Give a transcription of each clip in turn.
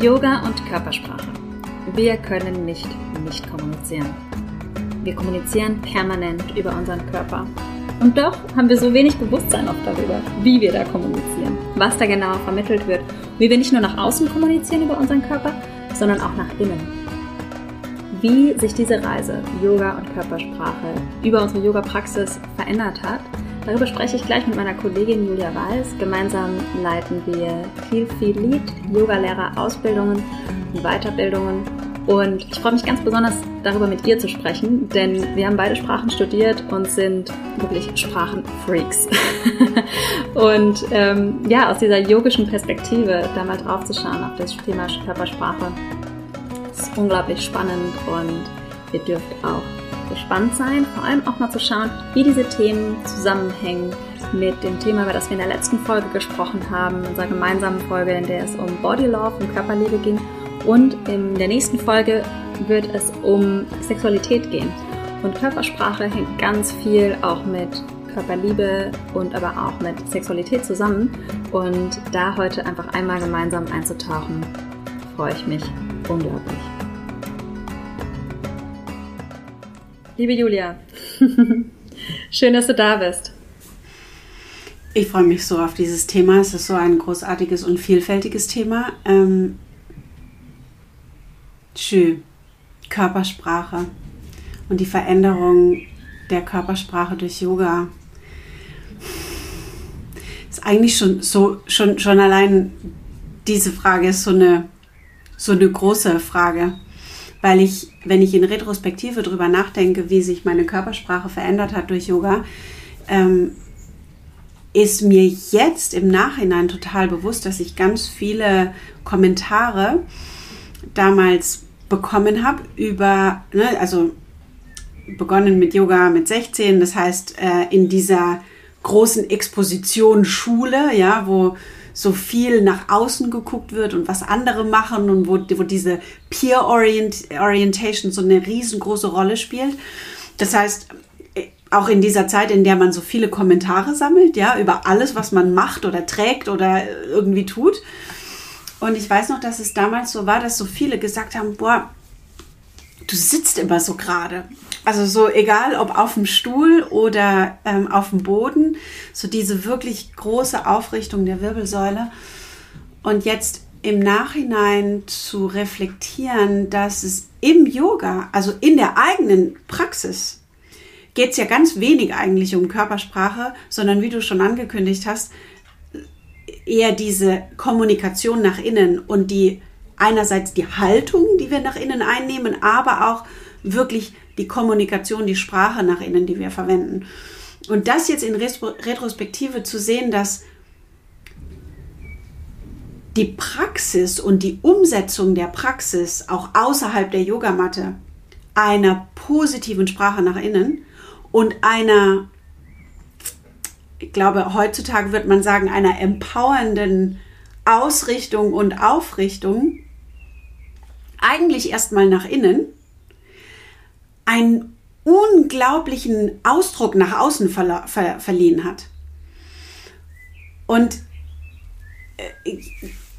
Yoga und Körpersprache. Wir können nicht nicht kommunizieren. Wir kommunizieren permanent über unseren Körper. Und doch haben wir so wenig Bewusstsein oft darüber, wie wir da kommunizieren, was da genau vermittelt wird, wie wir nicht nur nach außen kommunizieren über unseren Körper, sondern auch nach innen. Wie sich diese Reise Yoga und Körpersprache über unsere Yoga-Praxis verändert hat, darüber spreche ich gleich mit meiner Kollegin Julia Weiß. Gemeinsam leiten wir Feel Feel Lead, Yoga-Lehrer, Ausbildungen und Weiterbildungen und ich freue mich ganz besonders darüber mit ihr zu sprechen, denn wir haben beide Sprachen studiert und sind wirklich Sprachenfreaks. und ähm, ja, aus dieser yogischen Perspektive da mal drauf zu schauen auf das Thema Körpersprache ist unglaublich spannend und ihr dürft auch gespannt sein, vor allem auch mal zu schauen, wie diese Themen zusammenhängen mit dem Thema, über das wir in der letzten Folge gesprochen haben, unserer gemeinsamen Folge, in der es um Body Love und Körperliebe ging und in der nächsten Folge wird es um Sexualität gehen. Und Körpersprache hängt ganz viel auch mit Körperliebe und aber auch mit Sexualität zusammen. Und da heute einfach einmal gemeinsam einzutauchen, freue ich mich unglaublich. Liebe Julia, schön, dass du da bist. Ich freue mich so auf dieses Thema. Es ist so ein großartiges und vielfältiges Thema. Ähm, Schön. Körpersprache und die Veränderung der Körpersprache durch Yoga ist eigentlich schon so schon schon allein diese Frage ist so eine so eine große Frage, weil ich wenn ich in Retrospektive darüber nachdenke, wie sich meine Körpersprache verändert hat durch Yoga, ähm, ist mir jetzt im Nachhinein total bewusst, dass ich ganz viele Kommentare damals bekommen habe über, ne, also begonnen mit Yoga mit 16, das heißt äh, in dieser großen Exposition Schule, ja, wo so viel nach außen geguckt wird und was andere machen und wo, wo diese Peer -Orient Orientation so eine riesengroße Rolle spielt. Das heißt, auch in dieser Zeit, in der man so viele Kommentare sammelt, ja, über alles, was man macht oder trägt oder irgendwie tut, und ich weiß noch, dass es damals so war, dass so viele gesagt haben, boah, du sitzt immer so gerade. Also so egal, ob auf dem Stuhl oder ähm, auf dem Boden, so diese wirklich große Aufrichtung der Wirbelsäule. Und jetzt im Nachhinein zu reflektieren, dass es im Yoga, also in der eigenen Praxis, geht es ja ganz wenig eigentlich um Körpersprache, sondern wie du schon angekündigt hast, eher diese Kommunikation nach innen und die einerseits die Haltung, die wir nach innen einnehmen, aber auch wirklich die Kommunikation, die Sprache nach innen, die wir verwenden. Und das jetzt in Retrospektive zu sehen, dass die Praxis und die Umsetzung der Praxis auch außerhalb der Yogamatte einer positiven Sprache nach innen und einer ich glaube, heutzutage wird man sagen, einer empowernden Ausrichtung und Aufrichtung, eigentlich erstmal nach innen, einen unglaublichen Ausdruck nach außen ver ver verliehen hat. Und äh,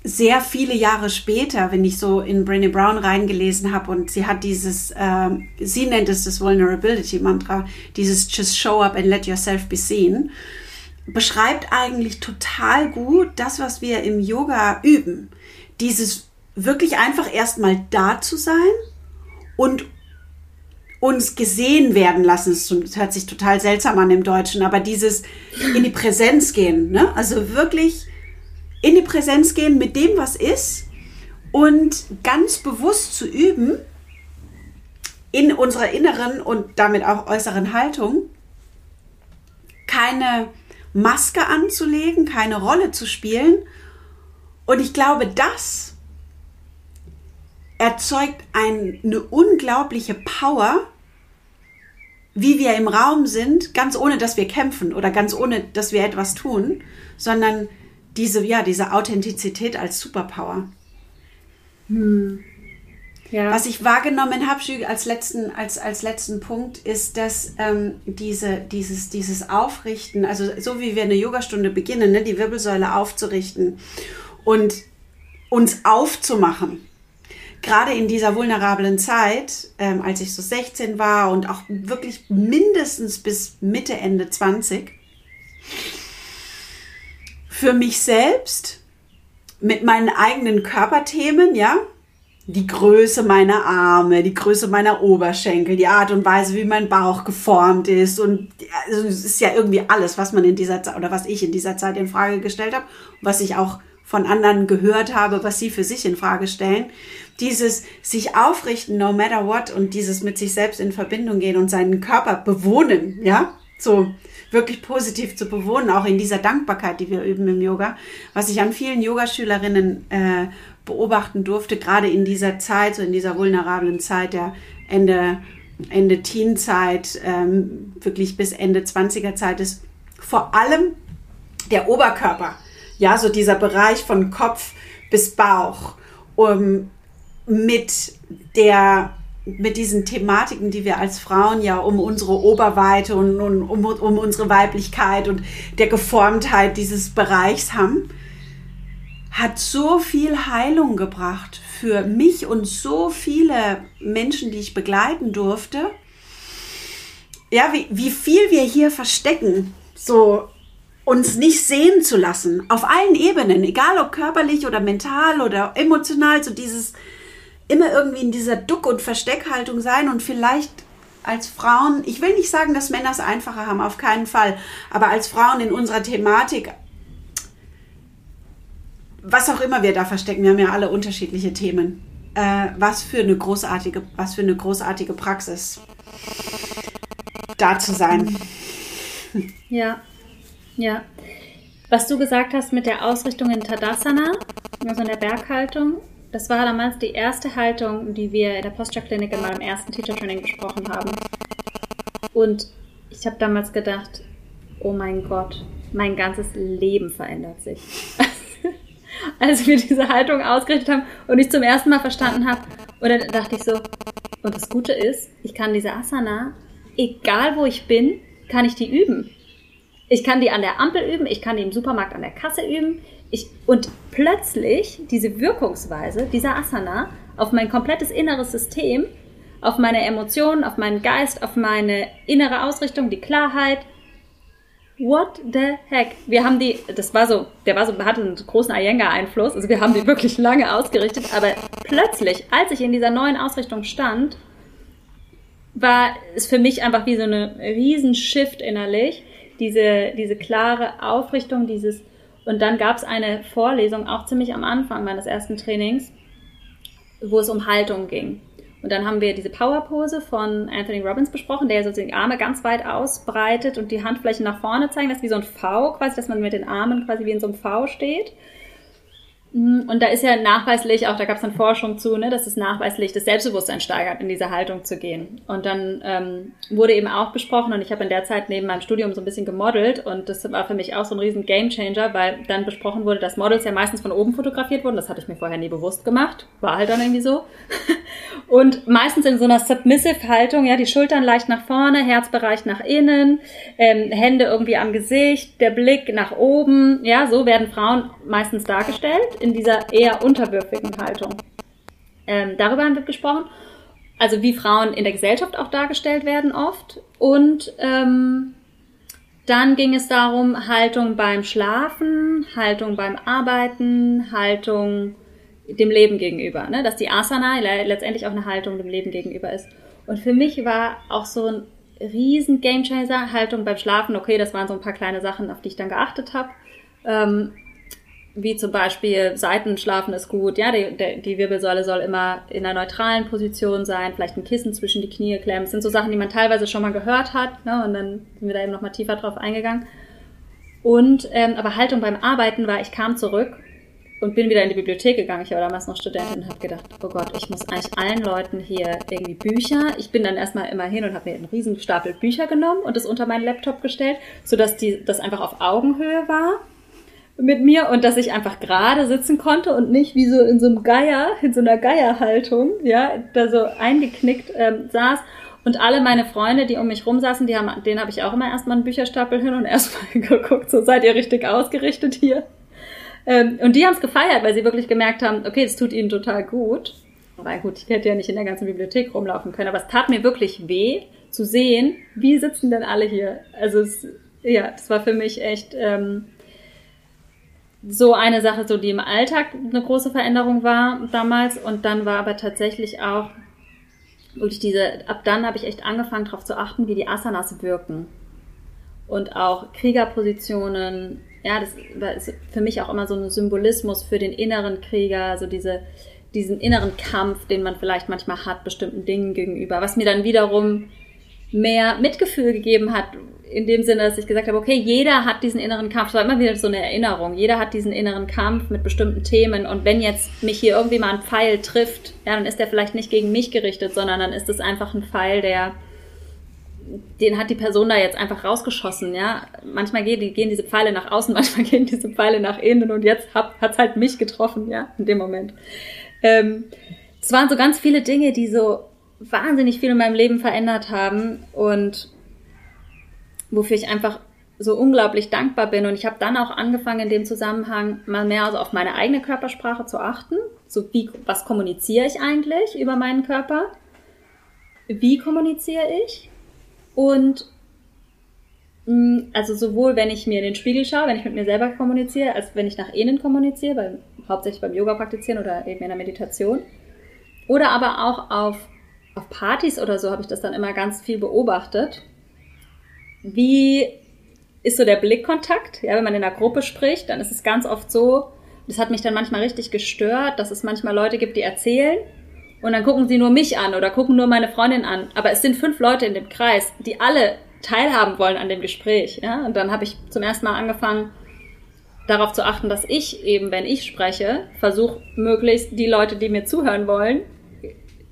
sehr viele Jahre später, wenn ich so in Brené Brown reingelesen habe und sie hat dieses, äh, sie nennt es das Vulnerability Mantra, dieses Just show up and let yourself be seen beschreibt eigentlich total gut das, was wir im Yoga üben. Dieses wirklich einfach erstmal da zu sein und uns gesehen werden lassen. Das hört sich total seltsam an im Deutschen, aber dieses in die Präsenz gehen, ne? also wirklich in die Präsenz gehen mit dem, was ist und ganz bewusst zu üben in unserer inneren und damit auch äußeren Haltung keine Maske anzulegen, keine Rolle zu spielen. Und ich glaube, das erzeugt ein, eine unglaubliche Power, wie wir im Raum sind, ganz ohne, dass wir kämpfen oder ganz ohne, dass wir etwas tun, sondern diese, ja, diese Authentizität als Superpower. Hm. Ja. Was ich wahrgenommen habe als letzten, als, als letzten Punkt, ist, dass ähm, diese, dieses, dieses Aufrichten, also so wie wir eine Yogastunde beginnen, ne, die Wirbelsäule aufzurichten und uns aufzumachen. Gerade in dieser vulnerablen Zeit, ähm, als ich so 16 war und auch wirklich mindestens bis Mitte, Ende 20, für mich selbst mit meinen eigenen Körperthemen, ja, die Größe meiner Arme, die Größe meiner Oberschenkel, die Art und Weise, wie mein Bauch geformt ist und also es ist ja irgendwie alles, was man in dieser Zeit oder was ich in dieser Zeit in Frage gestellt habe, was ich auch von anderen gehört habe, was sie für sich in Frage stellen. Dieses sich aufrichten, no matter what, und dieses mit sich selbst in Verbindung gehen und seinen Körper bewohnen, ja, so wirklich positiv zu bewohnen, auch in dieser Dankbarkeit, die wir üben im Yoga, was ich an vielen Yogaschülerinnen äh, beobachten durfte, gerade in dieser Zeit, so in dieser vulnerablen Zeit der Ende, Ende Teenzeit, ähm, wirklich bis Ende 20er Zeit ist vor allem der Oberkörper. Ja, so dieser Bereich von Kopf bis Bauch. Um, mit der mit diesen Thematiken, die wir als Frauen ja um unsere Oberweite und, und um, um unsere Weiblichkeit und der Geformtheit dieses Bereichs haben, hat so viel Heilung gebracht für mich und so viele Menschen, die ich begleiten durfte. Ja, wie, wie viel wir hier verstecken, so uns nicht sehen zu lassen, auf allen Ebenen, egal ob körperlich oder mental oder emotional, so dieses immer irgendwie in dieser Duck- und Versteckhaltung sein und vielleicht als Frauen, ich will nicht sagen, dass Männer es einfacher haben, auf keinen Fall, aber als Frauen in unserer Thematik was auch immer wir da verstecken, wir haben ja alle unterschiedliche Themen. Äh, was für eine großartige, was für eine großartige Praxis da zu sein. Ja, ja. Was du gesagt hast mit der Ausrichtung in Tadasana, also in der Berghaltung, das war damals die erste Haltung, die wir in der Posture-Klinik in meinem ersten Teacher-Training besprochen haben. Und ich habe damals gedacht, oh mein Gott, mein ganzes Leben verändert sich. als wir diese Haltung ausgerichtet haben und ich zum ersten Mal verstanden habe. Dann dachte ich so, und das Gute ist, ich kann diese Asana, egal wo ich bin, kann ich die üben. Ich kann die an der Ampel üben, ich kann die im Supermarkt an der Kasse üben. Ich, und plötzlich diese Wirkungsweise dieser Asana auf mein komplettes inneres System, auf meine Emotionen, auf meinen Geist, auf meine innere Ausrichtung, die Klarheit, What the heck? Wir haben die, das war so, der war so, hatte einen großen Iyengar-Einfluss, also wir haben die wirklich lange ausgerichtet, aber plötzlich, als ich in dieser neuen Ausrichtung stand, war es für mich einfach wie so eine riesen Shift innerlich, diese, diese klare Aufrichtung, dieses, und dann gab es eine Vorlesung, auch ziemlich am Anfang meines ersten Trainings, wo es um Haltung ging. Und dann haben wir diese Power-Pose von Anthony Robbins besprochen, der so die Arme ganz weit ausbreitet und die Handflächen nach vorne zeigen. Das ist wie so ein V quasi, dass man mit den Armen quasi wie in so einem V steht. Mhm, und da ist ja nachweislich, auch da gab es dann Forschung zu, ne, dass es nachweislich das Selbstbewusstsein steigert, in diese Haltung zu gehen. Und dann ähm, wurde eben auch besprochen, und ich habe in der Zeit neben meinem Studium so ein bisschen gemodelt, und das war für mich auch so ein riesen Gamechanger, weil dann besprochen wurde, dass Models ja meistens von oben fotografiert wurden. Das hatte ich mir vorher nie bewusst gemacht. War halt dann irgendwie so. und meistens in so einer Submissive-Haltung, ja, die Schultern leicht nach vorne, Herzbereich nach innen, ähm, Hände irgendwie am Gesicht, der Blick nach oben, ja, so werden Frauen meistens dargestellt in dieser eher unterwürfigen Haltung. Ähm, darüber haben wir gesprochen. Also wie Frauen in der Gesellschaft auch dargestellt werden oft. Und ähm, dann ging es darum, Haltung beim Schlafen, Haltung beim Arbeiten, Haltung dem Leben gegenüber. Ne? Dass die Asana letztendlich auch eine Haltung dem Leben gegenüber ist. Und für mich war auch so ein riesen Gamechanger Haltung beim Schlafen. Okay, das waren so ein paar kleine Sachen, auf die ich dann geachtet habe. Ähm, wie zum Beispiel Seitenschlafen ist gut, ja, die, die Wirbelsäule soll immer in einer neutralen Position sein, vielleicht ein Kissen zwischen die Knie klemmen. Das sind so Sachen, die man teilweise schon mal gehört hat, ne, und dann sind wir da eben nochmal tiefer drauf eingegangen. Und, ähm, aber Haltung beim Arbeiten war, ich kam zurück und bin wieder in die Bibliothek gegangen. Ich war damals noch Studentin und habe gedacht, oh Gott, ich muss eigentlich allen Leuten hier irgendwie Bücher. Ich bin dann erstmal immer hin und habe mir einen riesen Stapel Bücher genommen und das unter meinen Laptop gestellt, sodass die, das einfach auf Augenhöhe war mit mir und dass ich einfach gerade sitzen konnte und nicht wie so in so einem Geier, in so einer Geierhaltung, ja, da so eingeknickt ähm, saß. Und alle meine Freunde, die um mich rum saßen, die haben, denen habe ich auch immer erstmal einen Bücherstapel hin und erstmal geguckt, so seid ihr richtig ausgerichtet hier. Ähm, und die haben es gefeiert, weil sie wirklich gemerkt haben, okay, es tut ihnen total gut. Weil gut, ich hätte ja nicht in der ganzen Bibliothek rumlaufen können, aber es tat mir wirklich weh, zu sehen, wie sitzen denn alle hier. Also es, ja, das war für mich echt ähm, so eine Sache, so die im Alltag eine große Veränderung war damals. Und dann war aber tatsächlich auch wirklich diese, ab dann habe ich echt angefangen darauf zu achten, wie die Asanas wirken. Und auch Kriegerpositionen, ja, das ist für mich auch immer so ein Symbolismus für den inneren Krieger, so diese, diesen inneren Kampf, den man vielleicht manchmal hat, bestimmten Dingen gegenüber, was mir dann wiederum mehr Mitgefühl gegeben hat, in dem Sinne, dass ich gesagt habe, okay, jeder hat diesen inneren Kampf, es war immer wieder so eine Erinnerung, jeder hat diesen inneren Kampf mit bestimmten Themen. Und wenn jetzt mich hier irgendwie mal ein Pfeil trifft, ja, dann ist der vielleicht nicht gegen mich gerichtet, sondern dann ist es einfach ein Pfeil, der den hat die Person da jetzt einfach rausgeschossen, ja. Manchmal gehen, die, gehen diese Pfeile nach außen, manchmal gehen diese Pfeile nach innen. Und jetzt hat es halt mich getroffen, ja, in dem Moment. Ähm, es waren so ganz viele Dinge, die so wahnsinnig viel in meinem Leben verändert haben. Und wofür ich einfach so unglaublich dankbar bin. Und ich habe dann auch angefangen, in dem Zusammenhang mal mehr also auf meine eigene Körpersprache zu achten. So wie, was kommuniziere ich eigentlich über meinen Körper? Wie kommuniziere ich? Und mm, also sowohl wenn ich mir in den Spiegel schaue, wenn ich mit mir selber kommuniziere, als wenn ich nach innen kommuniziere, weil, hauptsächlich beim Yoga praktizieren oder eben in der Meditation. Oder aber auch auf, auf Partys oder so habe ich das dann immer ganz viel beobachtet wie ist so der Blickkontakt? Ja, wenn man in einer Gruppe spricht, dann ist es ganz oft so, das hat mich dann manchmal richtig gestört, dass es manchmal Leute gibt, die erzählen und dann gucken sie nur mich an oder gucken nur meine Freundin an. Aber es sind fünf Leute in dem Kreis, die alle teilhaben wollen an dem Gespräch. Ja? Und dann habe ich zum ersten Mal angefangen, darauf zu achten, dass ich eben, wenn ich spreche, versuche möglichst die Leute, die mir zuhören wollen,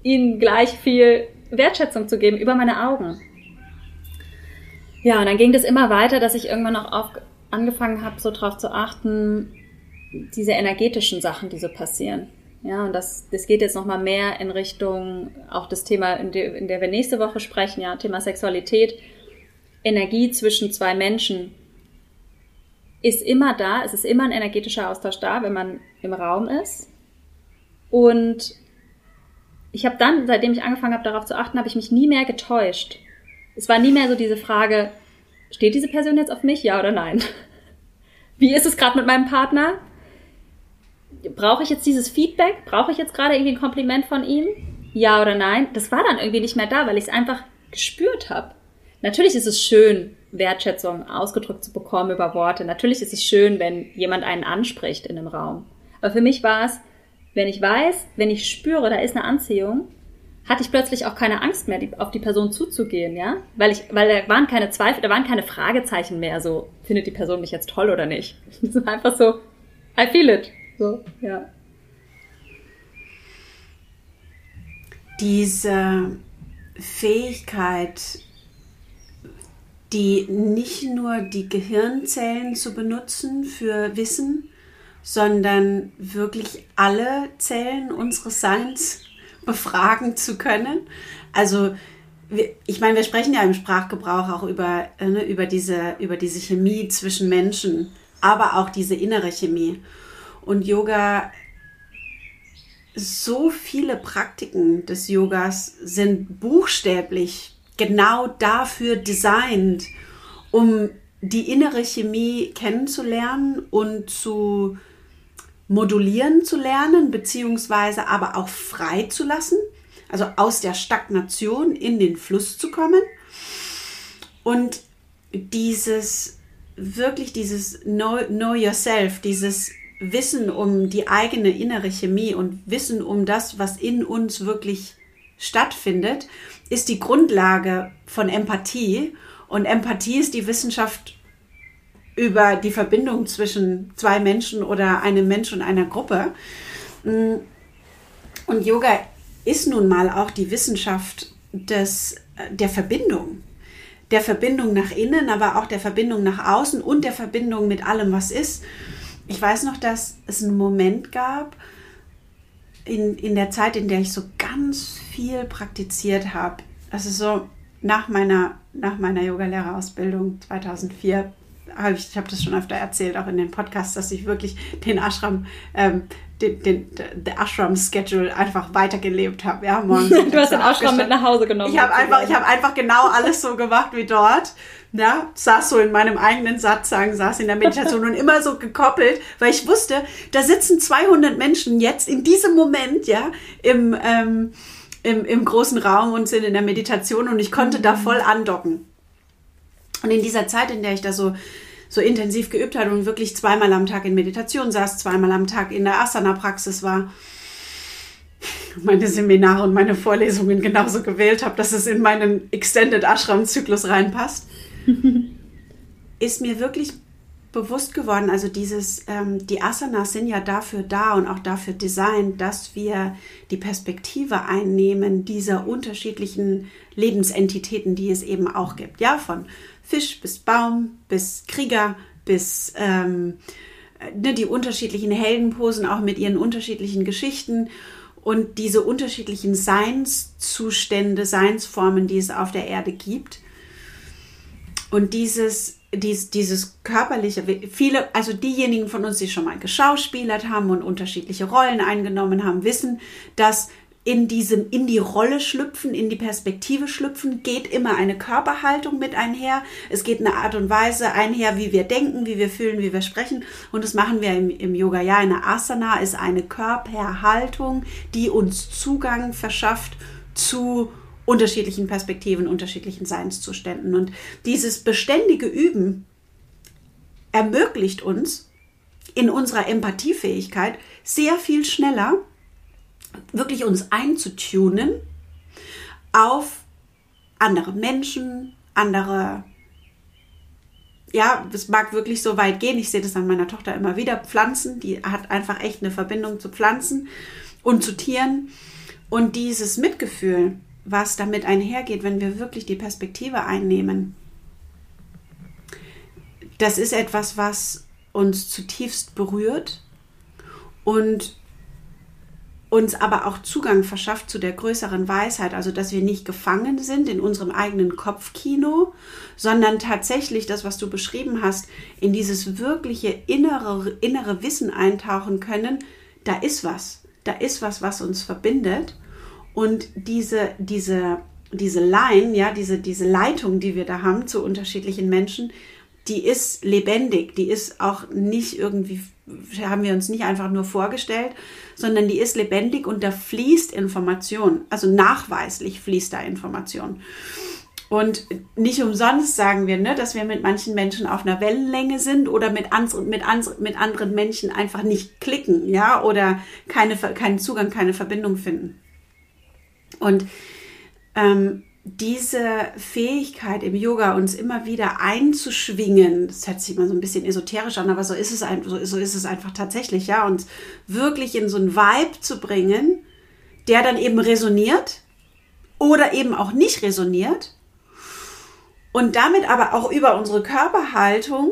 ihnen gleich viel Wertschätzung zu geben über meine Augen. Ja, und dann ging das immer weiter, dass ich irgendwann auch auf, angefangen habe, so drauf zu achten, diese energetischen Sachen, die so passieren. Ja, und das, das geht jetzt nochmal mehr in Richtung auch das Thema, in, de, in der wir nächste Woche sprechen, ja, Thema Sexualität. Energie zwischen zwei Menschen ist immer da, es ist immer ein energetischer Austausch da, wenn man im Raum ist. Und ich habe dann, seitdem ich angefangen habe, darauf zu achten, habe ich mich nie mehr getäuscht. Es war nie mehr so diese Frage, steht diese Person jetzt auf mich, ja oder nein? Wie ist es gerade mit meinem Partner? Brauche ich jetzt dieses Feedback? Brauche ich jetzt gerade irgendwie ein Kompliment von ihm? Ja oder nein? Das war dann irgendwie nicht mehr da, weil ich es einfach gespürt habe. Natürlich ist es schön, Wertschätzung ausgedrückt zu bekommen über Worte. Natürlich ist es schön, wenn jemand einen anspricht in einem Raum. Aber für mich war es, wenn ich weiß, wenn ich spüre, da ist eine Anziehung, hatte ich plötzlich auch keine Angst mehr, die, auf die Person zuzugehen, ja, weil ich, weil da waren keine Zweifel, da waren keine Fragezeichen mehr, so findet die Person mich jetzt toll oder nicht. Es war einfach so, I feel it, so, ja. Diese Fähigkeit, die nicht nur die Gehirnzellen zu benutzen für Wissen, sondern wirklich alle Zellen unseres Seins befragen zu können. Also ich meine, wir sprechen ja im Sprachgebrauch auch über, äh, ne, über, diese, über diese Chemie zwischen Menschen, aber auch diese innere Chemie. Und Yoga, so viele Praktiken des Yogas sind buchstäblich genau dafür designt, um die innere Chemie kennenzulernen und zu modulieren zu lernen, beziehungsweise aber auch frei zu lassen, also aus der Stagnation in den Fluss zu kommen. Und dieses, wirklich dieses Know, know Yourself, dieses Wissen um die eigene innere Chemie und Wissen um das, was in uns wirklich stattfindet, ist die Grundlage von Empathie. Und Empathie ist die Wissenschaft über die Verbindung zwischen zwei Menschen oder einem Mensch und einer Gruppe. Mm. Und Yoga ist nun mal auch die Wissenschaft des, der Verbindung. Der Verbindung nach innen, aber auch der Verbindung nach außen und der Verbindung mit allem, was ist. Ich weiß noch, dass es einen Moment gab, in, in der Zeit, in der ich so ganz viel praktiziert habe. Also so nach meiner, nach meiner Yogalehrerausbildung 2004 habe ich, ich habe das schon öfter erzählt, auch in den Podcasts, dass ich wirklich den Ashram, ähm, den, den, den Ashram-Schedule einfach weitergelebt habe. Ja, morgens du hast den Ashram mit nach Hause genommen. Ich habe einfach, ich habe einfach genau alles so gemacht wie dort. Ja, saß so in meinem eigenen Satz, sagen, saß in der Meditation und immer so gekoppelt, weil ich wusste, da sitzen 200 Menschen jetzt in diesem Moment, ja, im, ähm, im, im großen Raum und sind in der Meditation und ich konnte mhm. da voll andocken. Und in dieser Zeit, in der ich da so, so intensiv geübt hatte und wirklich zweimal am Tag in Meditation saß, zweimal am Tag in der Asana-Praxis war, meine Seminare und meine Vorlesungen genauso gewählt habe, dass es in meinen Extended Ashram-Zyklus reinpasst, ist mir wirklich bewusst geworden, also dieses, ähm, die Asanas sind ja dafür da und auch dafür designt, dass wir die Perspektive einnehmen dieser unterschiedlichen Lebensentitäten, die es eben auch gibt. Ja, von Fisch bis Baum bis Krieger bis ähm, ne, die unterschiedlichen Heldenposen auch mit ihren unterschiedlichen Geschichten und diese unterschiedlichen Seinszustände, Seinsformen, die es auf der Erde gibt. Und dieses dies, dieses körperliche, viele, also diejenigen von uns, die schon mal geschauspielert haben und unterschiedliche Rollen eingenommen haben, wissen, dass in diesem, in die Rolle schlüpfen, in die Perspektive schlüpfen, geht immer eine Körperhaltung mit einher. Es geht eine Art und Weise einher, wie wir denken, wie wir fühlen, wie wir sprechen. Und das machen wir im, im Yoga. Ja, eine Asana ist eine Körperhaltung, die uns Zugang verschafft zu unterschiedlichen Perspektiven, unterschiedlichen Seinszuständen. Und dieses beständige Üben ermöglicht uns in unserer Empathiefähigkeit sehr viel schneller wirklich uns einzutunen auf andere Menschen, andere ja, es mag wirklich so weit gehen. Ich sehe das an meiner Tochter immer wieder. Pflanzen, die hat einfach echt eine Verbindung zu Pflanzen und zu Tieren. Und dieses Mitgefühl, was damit einhergeht, wenn wir wirklich die Perspektive einnehmen. Das ist etwas, was uns zutiefst berührt und uns aber auch Zugang verschafft zu der größeren Weisheit, also dass wir nicht gefangen sind in unserem eigenen Kopfkino, sondern tatsächlich das, was du beschrieben hast, in dieses wirkliche innere, innere Wissen eintauchen können, da ist was, da ist was, was uns verbindet. Und diese, diese, diese Line, ja, diese, diese Leitung, die wir da haben zu unterschiedlichen Menschen, die ist lebendig, die ist auch nicht irgendwie, haben wir uns nicht einfach nur vorgestellt, sondern die ist lebendig und da fließt Information, also nachweislich fließt da Information. Und nicht umsonst sagen wir, ne, dass wir mit manchen Menschen auf einer Wellenlänge sind oder mit, ans, mit, ans, mit anderen Menschen einfach nicht klicken, ja, oder keine, keinen Zugang, keine Verbindung finden. Und ähm, diese Fähigkeit im Yoga, uns immer wieder einzuschwingen, das hört sich immer so ein bisschen esoterisch an, aber so ist es, ein, so, so ist es einfach tatsächlich, ja, uns wirklich in so einen Vibe zu bringen, der dann eben resoniert oder eben auch nicht resoniert und damit aber auch über unsere Körperhaltung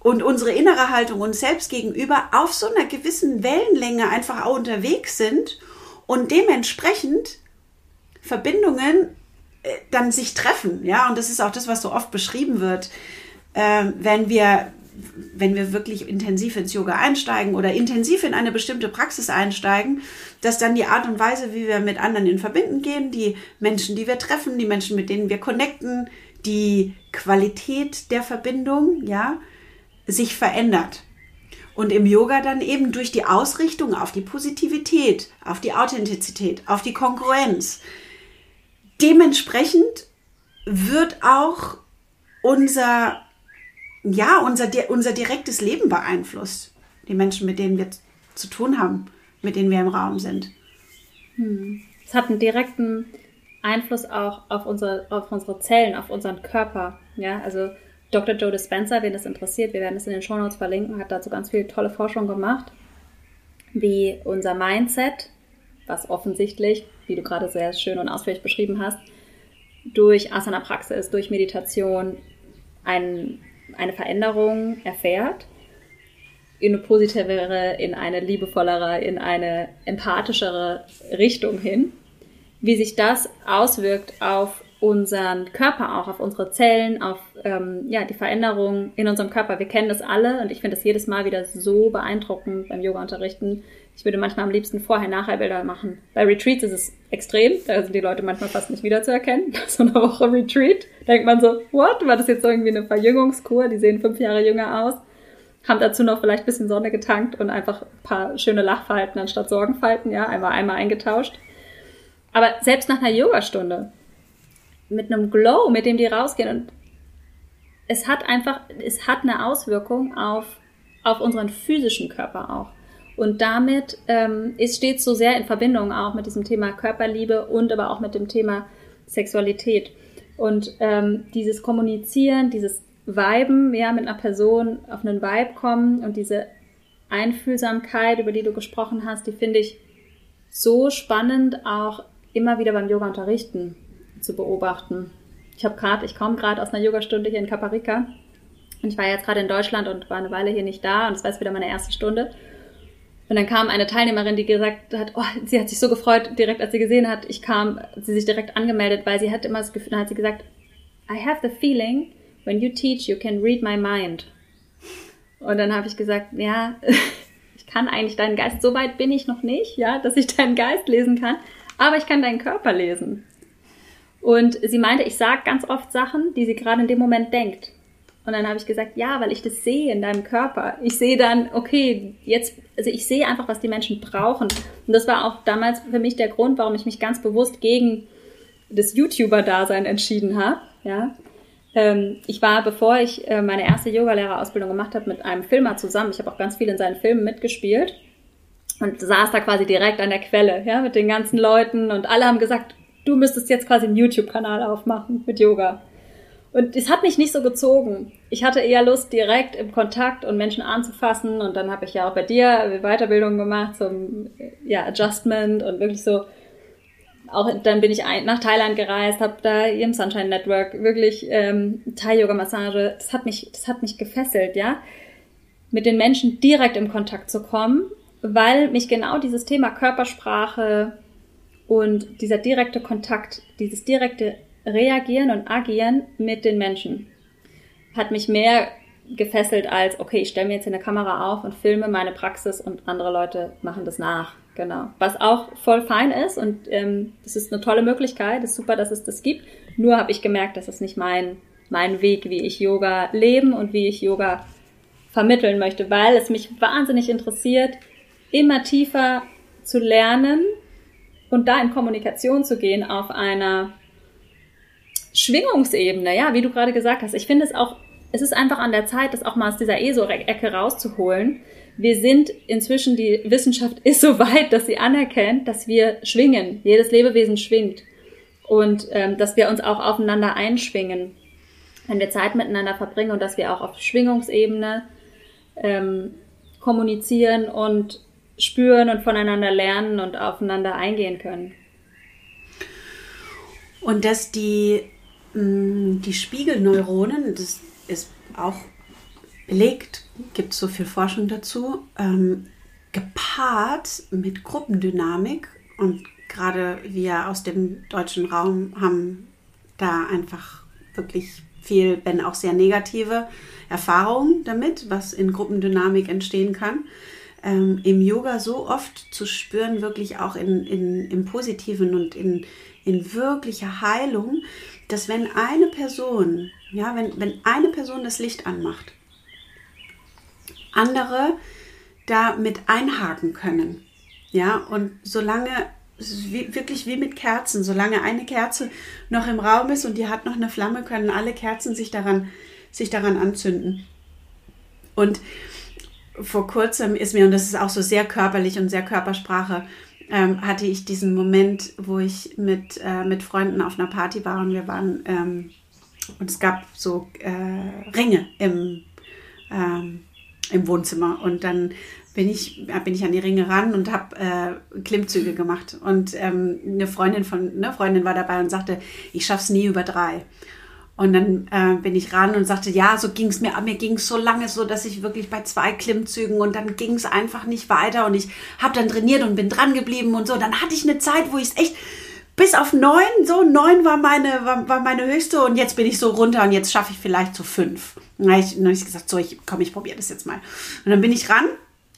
und unsere innere Haltung uns selbst gegenüber auf so einer gewissen Wellenlänge einfach auch unterwegs sind und dementsprechend Verbindungen dann sich treffen, ja, und das ist auch das, was so oft beschrieben wird, äh, wenn wir wenn wir wirklich intensiv ins Yoga einsteigen oder intensiv in eine bestimmte Praxis einsteigen, dass dann die Art und Weise, wie wir mit anderen in Verbindung gehen, die Menschen, die wir treffen, die Menschen, mit denen wir connecten, die Qualität der Verbindung, ja, sich verändert. Und im Yoga dann eben durch die Ausrichtung auf die Positivität, auf die Authentizität, auf die Konkurrenz, dementsprechend wird auch unser, ja, unser, unser direktes Leben beeinflusst. Die Menschen, mit denen wir zu tun haben, mit denen wir im Raum sind. Hm. Es hat einen direkten Einfluss auch auf unsere, auf unsere Zellen, auf unseren Körper. Ja, also Dr. Joe Dispenza, wen das interessiert, wir werden es in den Shownotes verlinken, hat dazu ganz viel tolle Forschung gemacht, wie unser Mindset, was offensichtlich wie du gerade sehr schön und ausführlich beschrieben hast, durch Asana-Praxis, durch Meditation ein, eine Veränderung erfährt, in eine positivere, in eine liebevollere, in eine empathischere Richtung hin, wie sich das auswirkt auf unseren Körper auch, auf unsere Zellen, auf ähm, ja, die Veränderungen in unserem Körper. Wir kennen das alle und ich finde das jedes Mal wieder so beeindruckend beim Yoga-Unterrichten. Ich würde manchmal am liebsten Vorher-Nachher-Bilder machen. Bei Retreats ist es extrem, da sind die Leute manchmal fast nicht wiederzuerkennen. So eine Woche Retreat, denkt man so, what? War das jetzt irgendwie eine Verjüngungskur? Die sehen fünf Jahre jünger aus. Haben dazu noch vielleicht ein bisschen Sonne getankt und einfach ein paar schöne Lachfalten anstatt Sorgenfalten, ja, einmal einmal eingetauscht. Aber selbst nach einer Yogastunde, mit einem Glow, mit dem die rausgehen und es hat einfach, es hat eine Auswirkung auf, auf unseren physischen Körper auch. Und damit ähm, ist stets so sehr in Verbindung auch mit diesem Thema Körperliebe und aber auch mit dem Thema Sexualität. Und ähm, dieses Kommunizieren, dieses Weiben, ja, mit einer Person auf einen Vibe kommen und diese Einfühlsamkeit, über die du gesprochen hast, die finde ich so spannend, auch immer wieder beim Yoga unterrichten zu beobachten. Ich habe gerade, ich komme gerade aus einer Yogastunde hier in Caparica und ich war jetzt gerade in Deutschland und war eine Weile hier nicht da und es war jetzt wieder meine erste Stunde. Und dann kam eine Teilnehmerin, die gesagt hat, oh, sie hat sich so gefreut, direkt als sie gesehen hat, ich kam, sie sich direkt angemeldet, weil sie hat immer das Gefühl, dann hat sie gesagt, I have the feeling, when you teach, you can read my mind. Und dann habe ich gesagt, ja, ich kann eigentlich deinen Geist, so weit bin ich noch nicht, ja, dass ich deinen Geist lesen kann, aber ich kann deinen Körper lesen. Und sie meinte, ich sage ganz oft Sachen, die sie gerade in dem Moment denkt. Und dann habe ich gesagt, ja, weil ich das sehe in deinem Körper. Ich sehe dann, okay, jetzt, also ich sehe einfach, was die Menschen brauchen. Und das war auch damals für mich der Grund, warum ich mich ganz bewusst gegen das YouTuber-Dasein entschieden habe. Ja. Ähm, ich war, bevor ich äh, meine erste Yogalehrerausbildung gemacht habe, mit einem Filmer zusammen. Ich habe auch ganz viel in seinen Filmen mitgespielt und saß da quasi direkt an der Quelle, ja, mit den ganzen Leuten und alle haben gesagt, du müsstest jetzt quasi einen YouTube-Kanal aufmachen mit Yoga. Und es hat mich nicht so gezogen. Ich hatte eher Lust, direkt im Kontakt und Menschen anzufassen. Und dann habe ich ja auch bei dir Weiterbildung gemacht zum ja, Adjustment und wirklich so. Auch dann bin ich nach Thailand gereist, habe da im Sunshine Network wirklich ähm, Thai-Yoga-Massage. Das hat mich, das hat mich gefesselt, ja, mit den Menschen direkt im Kontakt zu kommen, weil mich genau dieses Thema Körpersprache und dieser direkte Kontakt, dieses direkte Reagieren und Agieren mit den Menschen hat mich mehr gefesselt als, okay, ich stelle mir jetzt in der Kamera auf und filme meine Praxis und andere Leute machen das nach. Genau. Was auch voll fein ist und ähm, das ist eine tolle Möglichkeit, ist super, dass es das gibt. Nur habe ich gemerkt, dass es nicht mein, mein Weg, wie ich Yoga leben und wie ich Yoga vermitteln möchte, weil es mich wahnsinnig interessiert, immer tiefer zu lernen und da in Kommunikation zu gehen auf einer Schwingungsebene, ja, wie du gerade gesagt hast. Ich finde es auch, es ist einfach an der Zeit, das auch mal aus dieser ESO-Ecke rauszuholen. Wir sind inzwischen, die Wissenschaft ist so weit, dass sie anerkennt, dass wir schwingen. Jedes Lebewesen schwingt. Und ähm, dass wir uns auch aufeinander einschwingen, wenn wir Zeit miteinander verbringen und dass wir auch auf Schwingungsebene ähm, kommunizieren und spüren und voneinander lernen und aufeinander eingehen können. Und dass die die Spiegelneuronen, das ist auch belegt, gibt so viel Forschung dazu, ähm, gepaart mit Gruppendynamik und gerade wir aus dem deutschen Raum haben da einfach wirklich viel, wenn auch sehr negative Erfahrungen damit, was in Gruppendynamik entstehen kann. Ähm, Im Yoga so oft zu spüren, wirklich auch in, in, im Positiven und in, in wirklicher Heilung, dass wenn eine Person, ja, wenn, wenn eine Person das Licht anmacht, andere da mit einhaken können. Ja, und solange, wie, wirklich wie mit Kerzen, solange eine Kerze noch im Raum ist und die hat noch eine Flamme, können alle Kerzen sich daran, sich daran anzünden. Und vor kurzem ist mir, und das ist auch so sehr körperlich und sehr Körpersprache, ähm, hatte ich diesen Moment, wo ich mit, äh, mit Freunden auf einer Party war und wir waren ähm, und es gab so äh, Ringe im, ähm, im Wohnzimmer und dann bin ich, bin ich an die Ringe ran und habe äh, Klimmzüge gemacht. Und ähm, eine Freundin von, eine Freundin war dabei und sagte, ich schaff's nie über drei. Und dann äh, bin ich ran und sagte, ja, so ging es mir. Mir ging es so lange so, dass ich wirklich bei zwei Klimmzügen und dann ging es einfach nicht weiter. Und ich habe dann trainiert und bin dran geblieben und so. Dann hatte ich eine Zeit, wo ich es echt bis auf neun, so neun war meine, war, war meine höchste und jetzt bin ich so runter und jetzt schaffe ich vielleicht so fünf. Dann habe ich, hab ich gesagt, so, ich, komm, ich probiere das jetzt mal. Und dann bin ich ran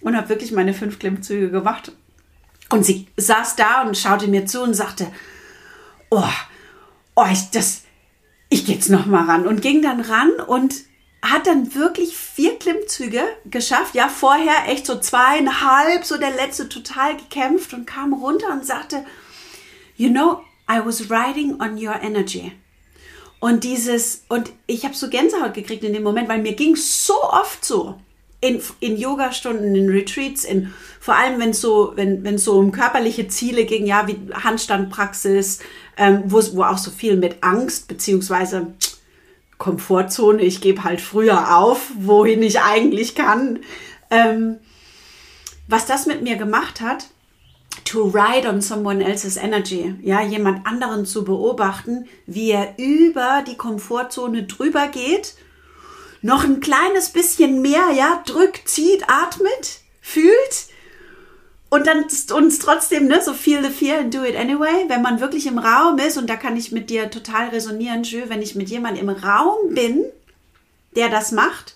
und habe wirklich meine fünf Klimmzüge gemacht. Und sie saß da und schaute mir zu und sagte, oh, oh, ich, das, ich gehe jetzt noch mal ran und ging dann ran und hat dann wirklich vier Klimmzüge geschafft. Ja, vorher echt so zweieinhalb, so der letzte total gekämpft und kam runter und sagte, you know, I was riding on your energy. Und dieses, und ich habe so Gänsehaut gekriegt in dem Moment, weil mir ging so oft so in, in Yoga-Stunden, in Retreats, in, vor allem wenn es so, wenn, wenn so um körperliche Ziele ging, ja, wie Handstandpraxis, ähm, wo, auch so viel mit Angst beziehungsweise Komfortzone, ich gebe halt früher auf, wohin ich eigentlich kann. Ähm, was das mit mir gemacht hat, to ride on someone else's energy, ja, jemand anderen zu beobachten, wie er über die Komfortzone drüber geht, noch ein kleines bisschen mehr, ja, drückt, zieht, atmet, fühlt und dann uns trotzdem ne, so feel the fear and do it anyway, wenn man wirklich im Raum ist und da kann ich mit dir total resonieren, Jö, wenn ich mit jemandem im Raum bin, der das macht,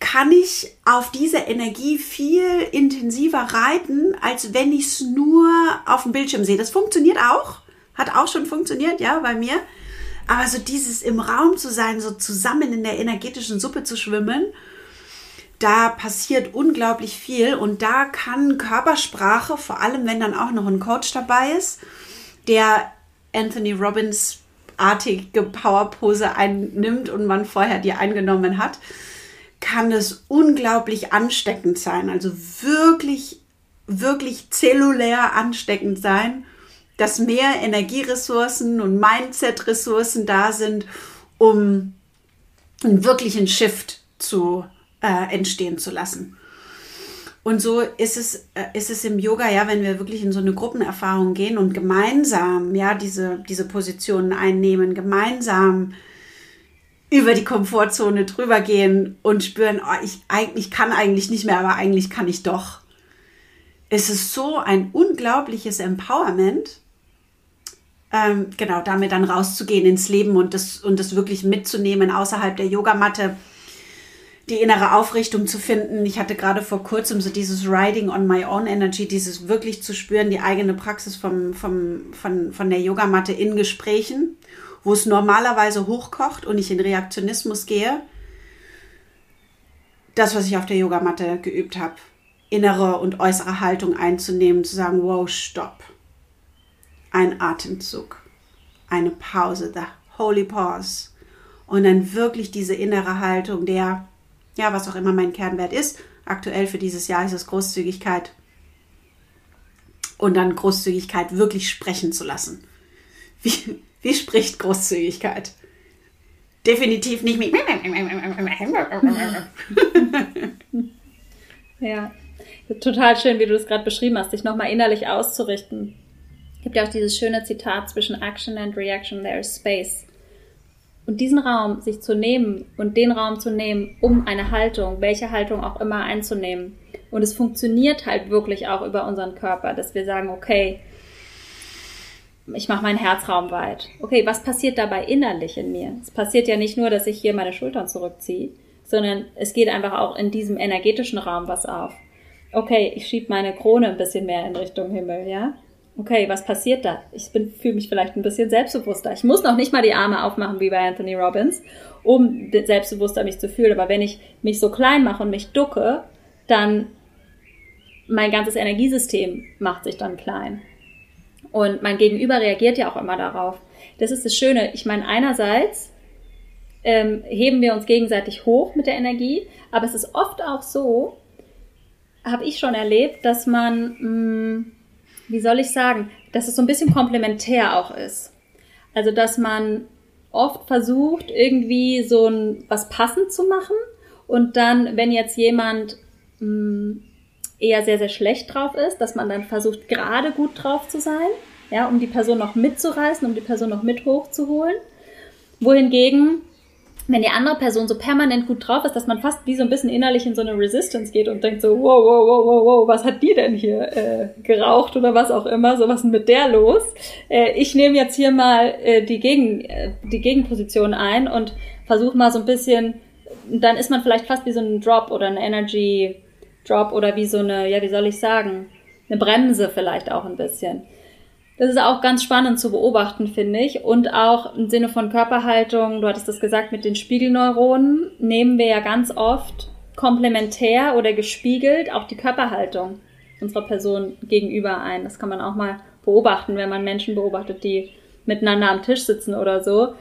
kann ich auf diese Energie viel intensiver reiten, als wenn ich es nur auf dem Bildschirm sehe. Das funktioniert auch, hat auch schon funktioniert, ja, bei mir. Aber so dieses im Raum zu sein, so zusammen in der energetischen Suppe zu schwimmen, da passiert unglaublich viel und da kann Körpersprache, vor allem wenn dann auch noch ein Coach dabei ist, der Anthony Robbins artige Powerpose einnimmt und man vorher die eingenommen hat, kann es unglaublich ansteckend sein. Also wirklich, wirklich zellulär ansteckend sein, dass mehr Energieressourcen und Mindset-Ressourcen da sind, um einen wirklichen Shift zu äh, entstehen zu lassen. Und so ist es, äh, ist es im Yoga, ja, wenn wir wirklich in so eine Gruppenerfahrung gehen und gemeinsam, ja, diese, diese Positionen einnehmen, gemeinsam über die Komfortzone drüber gehen und spüren, oh, ich, ich kann eigentlich nicht mehr, aber eigentlich kann ich doch. Es ist so ein unglaubliches Empowerment, ähm, genau, damit dann rauszugehen ins Leben und das, und das wirklich mitzunehmen außerhalb der Yogamatte die innere Aufrichtung zu finden. Ich hatte gerade vor kurzem so dieses Riding on my own energy, dieses wirklich zu spüren, die eigene Praxis vom, vom, von, von der Yogamatte in Gesprächen, wo es normalerweise hochkocht und ich in Reaktionismus gehe. Das, was ich auf der Yogamatte geübt habe, innere und äußere Haltung einzunehmen, zu sagen, wow, stopp. Ein Atemzug, eine Pause, the holy pause. Und dann wirklich diese innere Haltung der, ja, was auch immer mein Kernwert ist. Aktuell für dieses Jahr ist es Großzügigkeit. Und dann Großzügigkeit wirklich sprechen zu lassen. Wie, wie spricht Großzügigkeit? Definitiv nicht mit. ja, total schön, wie du das gerade beschrieben hast, dich nochmal innerlich auszurichten. Es gibt ja auch dieses schöne Zitat zwischen Action and Reaction, there is space. Und diesen Raum sich zu nehmen und den Raum zu nehmen, um eine Haltung, welche Haltung auch immer einzunehmen. Und es funktioniert halt wirklich auch über unseren Körper, dass wir sagen, okay, ich mache meinen Herzraum weit. Okay, was passiert dabei innerlich in mir? Es passiert ja nicht nur, dass ich hier meine Schultern zurückziehe, sondern es geht einfach auch in diesem energetischen Raum was auf. Okay, ich schiebe meine Krone ein bisschen mehr in Richtung Himmel, ja? Okay, was passiert da? Ich fühle mich vielleicht ein bisschen selbstbewusster. Ich muss noch nicht mal die Arme aufmachen wie bei Anthony Robbins, um selbstbewusster mich zu fühlen. Aber wenn ich mich so klein mache und mich ducke, dann mein ganzes Energiesystem macht sich dann klein. Und mein Gegenüber reagiert ja auch immer darauf. Das ist das Schöne. Ich meine, einerseits ähm, heben wir uns gegenseitig hoch mit der Energie, aber es ist oft auch so, habe ich schon erlebt, dass man mh, mm, wie soll ich sagen, dass es so ein bisschen komplementär auch ist. Also, dass man oft versucht, irgendwie so ein, was passend zu machen und dann, wenn jetzt jemand mh, mm, eher sehr, sehr schlecht drauf ist, dass man dann versucht, gerade gut drauf zu sein, ja, um die Person noch mitzureißen, um die Person noch mit hochzuholen. Wohingegen wenn die andere Person so permanent gut drauf ist, dass man fast wie so ein bisschen innerlich in so eine Resistance geht und denkt so, wow, wow, wow, wow, wow, was hat die denn hier äh, geraucht oder was auch immer, so was ist mit der los? Äh, ich nehme jetzt hier mal äh, die, Gegen, äh, die Gegenposition ein und versuche mal so ein bisschen, dann ist man vielleicht fast wie so ein Drop oder ein Energy Drop oder wie so eine, ja, wie soll ich sagen, eine Bremse vielleicht auch ein bisschen. Das ist auch ganz spannend zu beobachten, finde ich. Und auch im Sinne von Körperhaltung, du hattest das gesagt mit den Spiegelneuronen, nehmen wir ja ganz oft komplementär oder gespiegelt auch die Körperhaltung unserer Person gegenüber ein. Das kann man auch mal beobachten, wenn man Menschen beobachtet, die miteinander am Tisch sitzen oder so.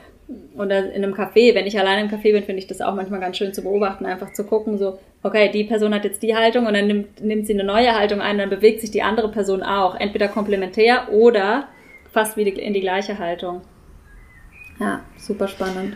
Oder in einem Café. Wenn ich alleine im Café bin, finde ich das auch manchmal ganz schön zu beobachten, einfach zu gucken, so, okay, die Person hat jetzt die Haltung und dann nimmt, nimmt sie eine neue Haltung ein, dann bewegt sich die andere Person auch. Entweder komplementär oder fast wieder in die gleiche Haltung. Ja, super spannend.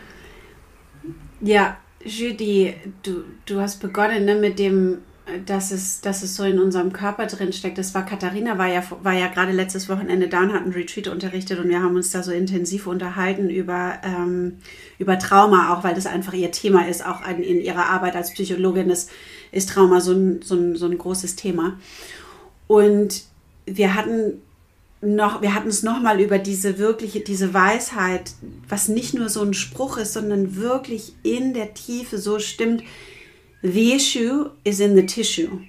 Ja, Judy, du, du hast begonnen ne, mit dem, dass es, dass es so in unserem Körper drin steckt. Das war Katharina, war ja, war ja gerade letztes Wochenende da und hat einen Retreat unterrichtet und wir haben uns da so intensiv unterhalten über, ähm, über Trauma, auch weil das einfach ihr Thema ist, auch in, in ihrer Arbeit als Psychologin ist, ist Trauma so ein, so, ein, so ein großes Thema. Und wir hatten noch, wir hatten es nochmal über diese wirkliche, diese Weisheit, was nicht nur so ein Spruch ist, sondern wirklich in der Tiefe so stimmt, The issue is in the tissue.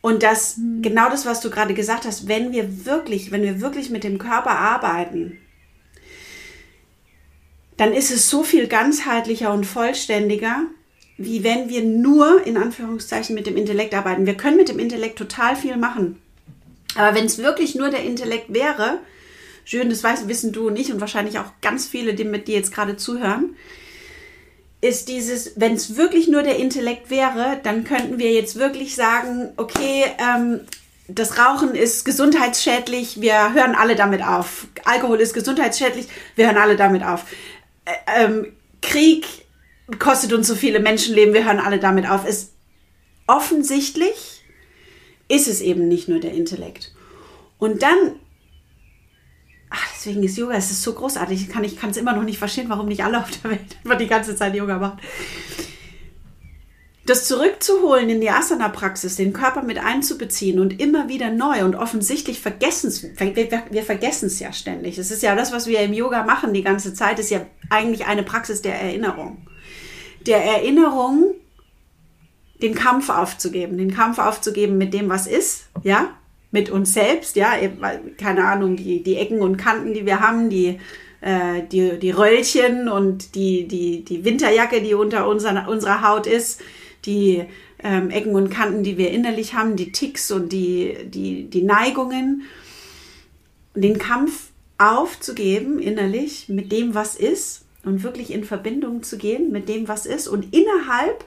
Und das, mhm. genau das, was du gerade gesagt hast, wenn wir wirklich, wenn wir wirklich mit dem Körper arbeiten, dann ist es so viel ganzheitlicher und vollständiger, wie wenn wir nur in Anführungszeichen mit dem Intellekt arbeiten. Wir können mit dem Intellekt total viel machen. Aber wenn es wirklich nur der Intellekt wäre, schön, das weißt, wissen du und ich und wahrscheinlich auch ganz viele, die mit dir jetzt gerade zuhören, ist dieses, wenn es wirklich nur der Intellekt wäre, dann könnten wir jetzt wirklich sagen, okay, ähm, das Rauchen ist gesundheitsschädlich, wir hören alle damit auf. Alkohol ist gesundheitsschädlich, wir hören alle damit auf. Äh, ähm, Krieg kostet uns so viele Menschenleben, wir hören alle damit auf. Es, offensichtlich ist es eben nicht nur der Intellekt. Und dann Ach, deswegen ist Yoga, es ist so großartig. Ich kann es immer noch nicht verstehen, warum nicht alle auf der Welt immer die ganze Zeit Yoga machen. Das zurückzuholen in die Asana-Praxis, den Körper mit einzubeziehen und immer wieder neu und offensichtlich vergessen wir, wir vergessen es ja ständig. Es ist ja das, was wir im Yoga machen die ganze Zeit, ist ja eigentlich eine Praxis der Erinnerung. Der Erinnerung, den Kampf aufzugeben, den Kampf aufzugeben mit dem, was ist, ja, mit uns selbst, ja, keine Ahnung, die, die Ecken und Kanten, die wir haben, die, äh, die, die Röllchen und die, die, die Winterjacke, die unter unserer, unserer Haut ist, die ähm, Ecken und Kanten, die wir innerlich haben, die Ticks und die, die, die Neigungen. Den Kampf aufzugeben innerlich mit dem, was ist und wirklich in Verbindung zu gehen mit dem, was ist und innerhalb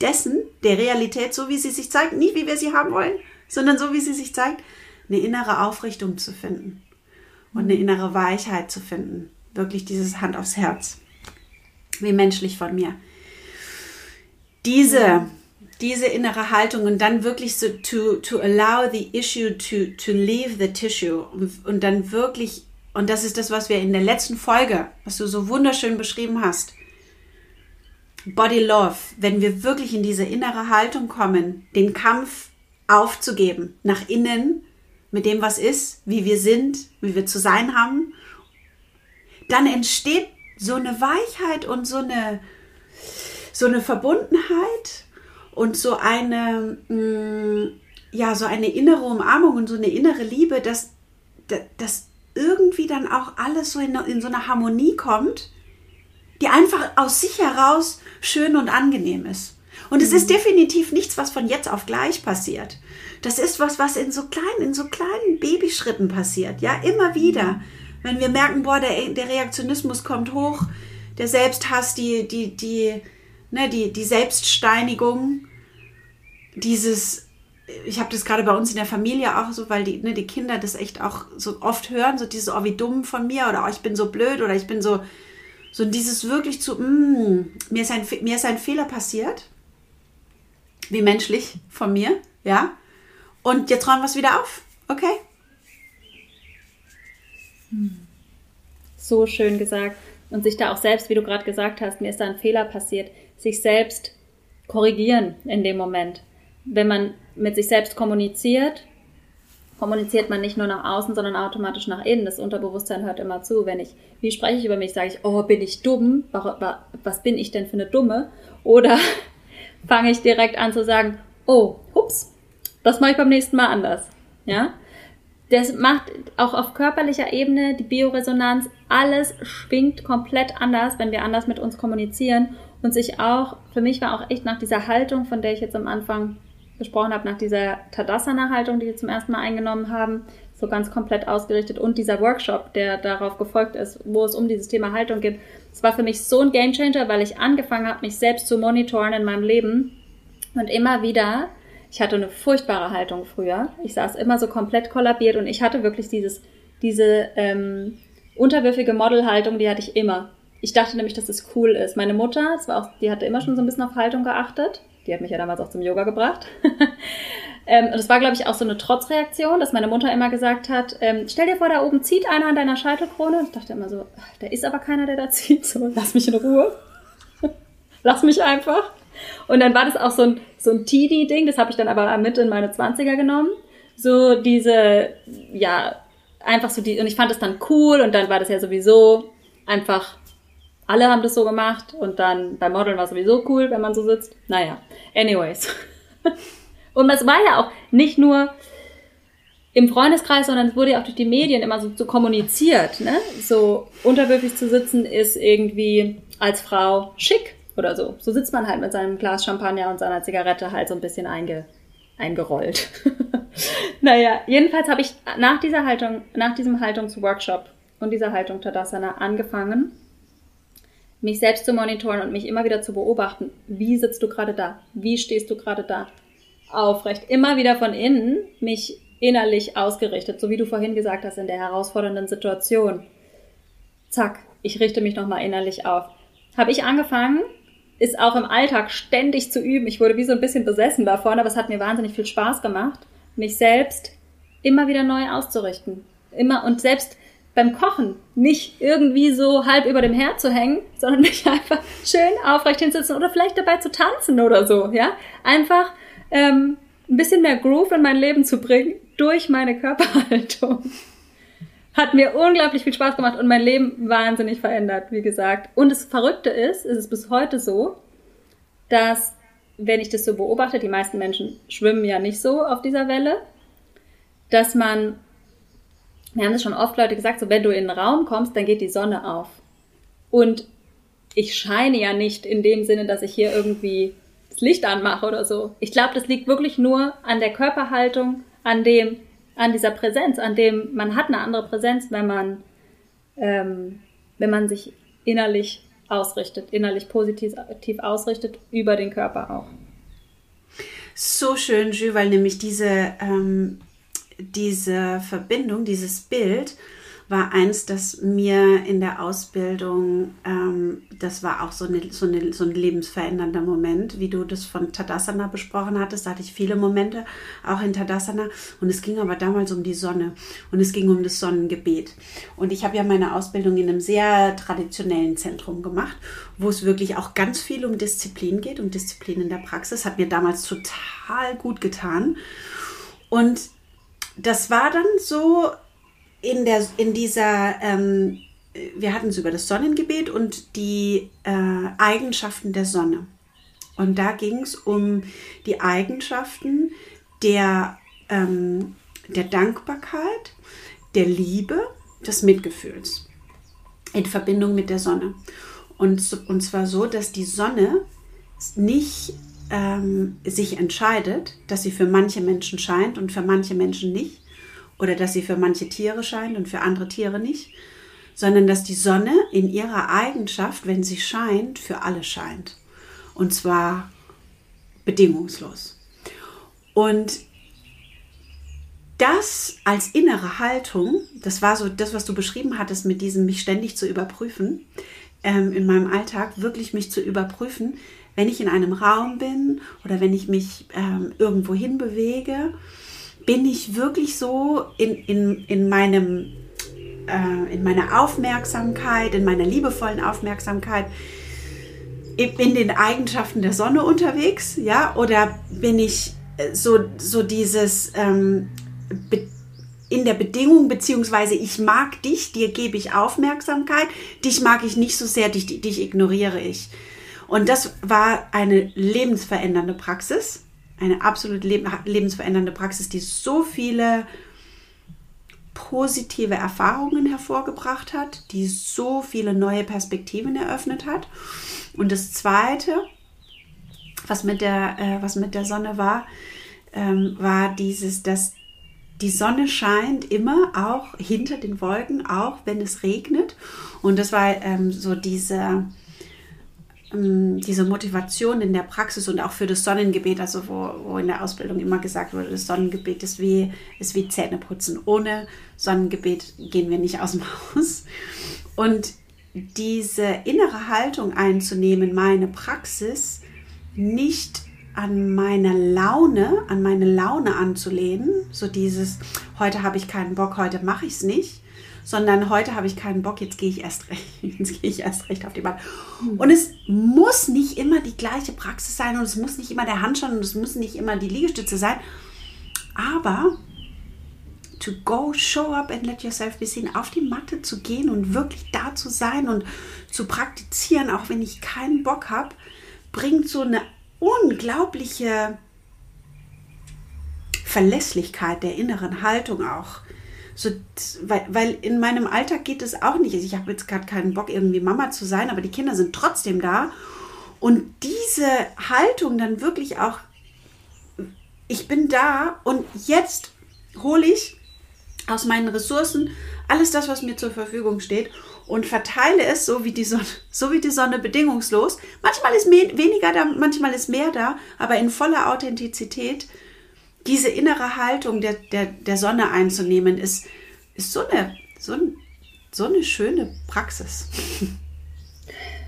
dessen, der Realität, so wie sie sich zeigt, nicht wie wir sie haben wollen, sondern so wie sie sich zeigt, eine innere Aufrichtung zu finden und eine innere Weichheit zu finden. Wirklich dieses Hand aufs Herz. Wie menschlich von mir. Diese, diese innere Haltung und dann wirklich so to, to allow the issue to, to leave the tissue und, und dann wirklich, und das ist das, was wir in der letzten Folge, was du so wunderschön beschrieben hast, Body Love, wenn wir wirklich in diese innere Haltung kommen, den Kampf aufzugeben, nach innen, mit dem, was ist, wie wir sind, wie wir zu sein haben, dann entsteht so eine Weichheit und so eine, so eine Verbundenheit und so eine, mm, ja, so eine innere Umarmung und so eine innere Liebe, dass, dass irgendwie dann auch alles so in, in so eine Harmonie kommt, die einfach aus sich heraus schön und angenehm ist. Und es ist mhm. definitiv nichts, was von jetzt auf gleich passiert. Das ist was, was in so kleinen, in so kleinen Babyschritten passiert. Ja, immer wieder. Wenn wir merken, boah, der, der Reaktionismus kommt hoch, der Selbsthass, die, die, die, ne, die, die Selbststeinigung, dieses, ich habe das gerade bei uns in der Familie auch so, weil die, ne, die Kinder das echt auch so oft hören, so dieses, oh, wie dumm von mir oder oh, ich bin so blöd oder ich bin so, so dieses wirklich zu, mm, mir, ist ein, mir ist ein Fehler passiert wie menschlich von mir, ja. Und jetzt räumen wir es wieder auf, okay? So schön gesagt. und sich da auch selbst, wie du gerade gesagt hast, mir ist da ein Fehler passiert, sich selbst korrigieren in dem Moment. Wenn man mit sich selbst kommuniziert, kommuniziert man nicht nur nach außen, sondern automatisch nach innen. Das Unterbewusstsein hört immer zu. Wenn ich, wie spreche ich über mich, sage ich, oh, bin ich dumm? Was bin ich denn für eine Dumme? Oder fange ich direkt an zu sagen, oh, hups, das mache ich beim nächsten Mal anders. Ja? Das macht auch auf körperlicher Ebene die Bioresonanz, alles schwingt komplett anders, wenn wir anders mit uns kommunizieren und sich auch, für mich war auch echt nach dieser Haltung, von der ich jetzt am Anfang gesprochen habe, nach dieser Tadasana-Haltung, die wir zum ersten Mal eingenommen haben, so ganz komplett ausgerichtet und dieser Workshop, der darauf gefolgt ist, wo es um dieses Thema Haltung geht. Es war für mich so ein Gamechanger, weil ich angefangen habe, mich selbst zu monitoren in meinem Leben und immer wieder, ich hatte eine furchtbare Haltung früher. Ich saß immer so komplett kollabiert und ich hatte wirklich dieses, diese ähm, unterwürfige Modelhaltung, die hatte ich immer. Ich dachte nämlich, dass es cool ist. Meine Mutter, das war auch, die hatte immer schon so ein bisschen auf Haltung geachtet. Die hat mich ja damals auch zum Yoga gebracht. ähm, und es war, glaube ich, auch so eine Trotzreaktion, dass meine Mutter immer gesagt hat, ähm, stell dir vor, da oben zieht einer an deiner Scheitelkrone. Ich dachte immer so, da ist aber keiner, der da zieht. So, lass mich in Ruhe. lass mich einfach. Und dann war das auch so ein, so ein Teenie-Ding, das habe ich dann aber mit in meine Zwanziger genommen. So diese, ja, einfach so die, und ich fand das dann cool und dann war das ja sowieso einfach, alle haben das so gemacht und dann beim Modeln war es sowieso cool, wenn man so sitzt. Naja, anyways. und das war ja auch nicht nur im Freundeskreis, sondern es wurde ja auch durch die Medien immer so, so kommuniziert, ne? So unterwürfig zu sitzen ist irgendwie als Frau schick oder so. So sitzt man halt mit seinem Glas Champagner und seiner Zigarette halt so ein bisschen einge, eingerollt. naja, jedenfalls habe ich nach dieser Haltung, nach diesem Haltungsworkshop und dieser Haltung Tadasana angefangen, mich selbst zu monitoren und mich immer wieder zu beobachten. Wie sitzt du gerade da? Wie stehst du gerade da? Aufrecht. Immer wieder von innen mich innerlich ausgerichtet, so wie du vorhin gesagt hast, in der herausfordernden Situation. Zack, ich richte mich nochmal innerlich auf. Habe ich angefangen, ist auch im Alltag ständig zu üben. Ich wurde wie so ein bisschen besessen davon, aber es hat mir wahnsinnig viel Spaß gemacht, mich selbst immer wieder neu auszurichten. Immer und selbst beim Kochen nicht irgendwie so halb über dem Herd zu hängen, sondern mich einfach schön aufrecht hinsetzen oder vielleicht dabei zu tanzen oder so, ja. Einfach ähm, ein bisschen mehr Groove in mein Leben zu bringen durch meine Körperhaltung. Hat mir unglaublich viel Spaß gemacht und mein Leben wahnsinnig verändert, wie gesagt. Und das Verrückte ist, ist es bis heute so, dass, wenn ich das so beobachte, die meisten Menschen schwimmen ja nicht so auf dieser Welle, dass man, wir haben es schon oft Leute gesagt, so wenn du in den Raum kommst, dann geht die Sonne auf. Und ich scheine ja nicht in dem Sinne, dass ich hier irgendwie Licht anmache oder so. Ich glaube, das liegt wirklich nur an der Körperhaltung, an dem, an dieser Präsenz, an dem man hat eine andere Präsenz, wenn man, ähm, wenn man sich innerlich ausrichtet, innerlich positiv ausrichtet, über den Körper auch. So schön, Jules, weil nämlich diese, ähm, diese Verbindung, dieses Bild, war eins, das mir in der Ausbildung, ähm, das war auch so, eine, so, eine, so ein lebensverändernder Moment, wie du das von Tadasana besprochen hattest. Da hatte ich viele Momente, auch in Tadasana. Und es ging aber damals um die Sonne und es ging um das Sonnengebet. Und ich habe ja meine Ausbildung in einem sehr traditionellen Zentrum gemacht, wo es wirklich auch ganz viel um Disziplin geht, um Disziplin in der Praxis. Hat mir damals total gut getan. Und das war dann so in, der, in dieser, ähm, wir hatten es über das Sonnengebet und die äh, Eigenschaften der Sonne. Und da ging es um die Eigenschaften der, ähm, der Dankbarkeit, der Liebe, des Mitgefühls in Verbindung mit der Sonne. Und, und zwar so, dass die Sonne nicht ähm, sich entscheidet, dass sie für manche Menschen scheint und für manche Menschen nicht, oder dass sie für manche Tiere scheint und für andere Tiere nicht, sondern dass die Sonne in ihrer Eigenschaft, wenn sie scheint, für alle scheint. Und zwar bedingungslos. Und das als innere Haltung, das war so das, was du beschrieben hattest, mit diesem mich ständig zu überprüfen, ähm, in meinem Alltag, wirklich mich zu überprüfen, wenn ich in einem Raum bin oder wenn ich mich ähm, irgendwo hin bewege bin ich wirklich so in, in, in meinem äh, in meiner Aufmerksamkeit, in meiner liebevollen Aufmerksamkeit in den Eigenschaften der Sonne unterwegs, ja, oder bin ich äh, so, so dieses ähm, in der Bedingung, beziehungsweise ich mag dich, dir gebe ich Aufmerksamkeit, dich mag ich nicht so sehr, dich, dich ignoriere ich. Und das war eine lebensverändernde Praxis, eine absolut lebensverändernde Praxis, die so viele positive Erfahrungen hervorgebracht hat, die so viele neue Perspektiven eröffnet hat. Und das Zweite, was mit der, äh, was mit der Sonne war, ähm, war dieses, dass die Sonne scheint immer auch hinter den Wolken, auch wenn es regnet. Und das war ähm, so diese, ähm, diese Motivation in der Praxis und auch für das Sonnengebet, also wo, wo in der Ausbildung immer gesagt wurde, das Sonnengebet ist wie, ist wie Zähneputzen. Ohne Sonnengebet gehen wir nicht aus dem Haus. Und diese innere Haltung einzunehmen, meine Praxis nicht an meine Laune, an meine Laune anzulehnen, so dieses, heute habe ich keinen Bock, heute mache ich es nicht, sondern heute habe ich keinen Bock, jetzt gehe ich erst recht, jetzt gehe ich erst recht auf die Bahn. Und es muss nicht immer die gleiche Praxis sein und es muss nicht immer der Handstand und es müssen nicht immer die Liegestütze sein, aber to go, show up and let yourself be seen, auf die Matte zu gehen und wirklich da zu sein und zu praktizieren, auch wenn ich keinen Bock habe, bringt so eine unglaubliche Verlässlichkeit der inneren Haltung auch. So, weil, weil in meinem Alltag geht es auch nicht. Ich habe jetzt gerade keinen Bock, irgendwie Mama zu sein, aber die Kinder sind trotzdem da. Und diese Haltung dann wirklich auch, ich bin da und jetzt hole ich aus meinen Ressourcen alles das, was mir zur Verfügung steht und verteile es so wie die Sonne, so wie die Sonne bedingungslos. Manchmal ist weniger da, manchmal ist mehr da, aber in voller Authentizität diese innere Haltung der, der, der Sonne einzunehmen, ist, ist so, eine, so, so eine schöne Praxis.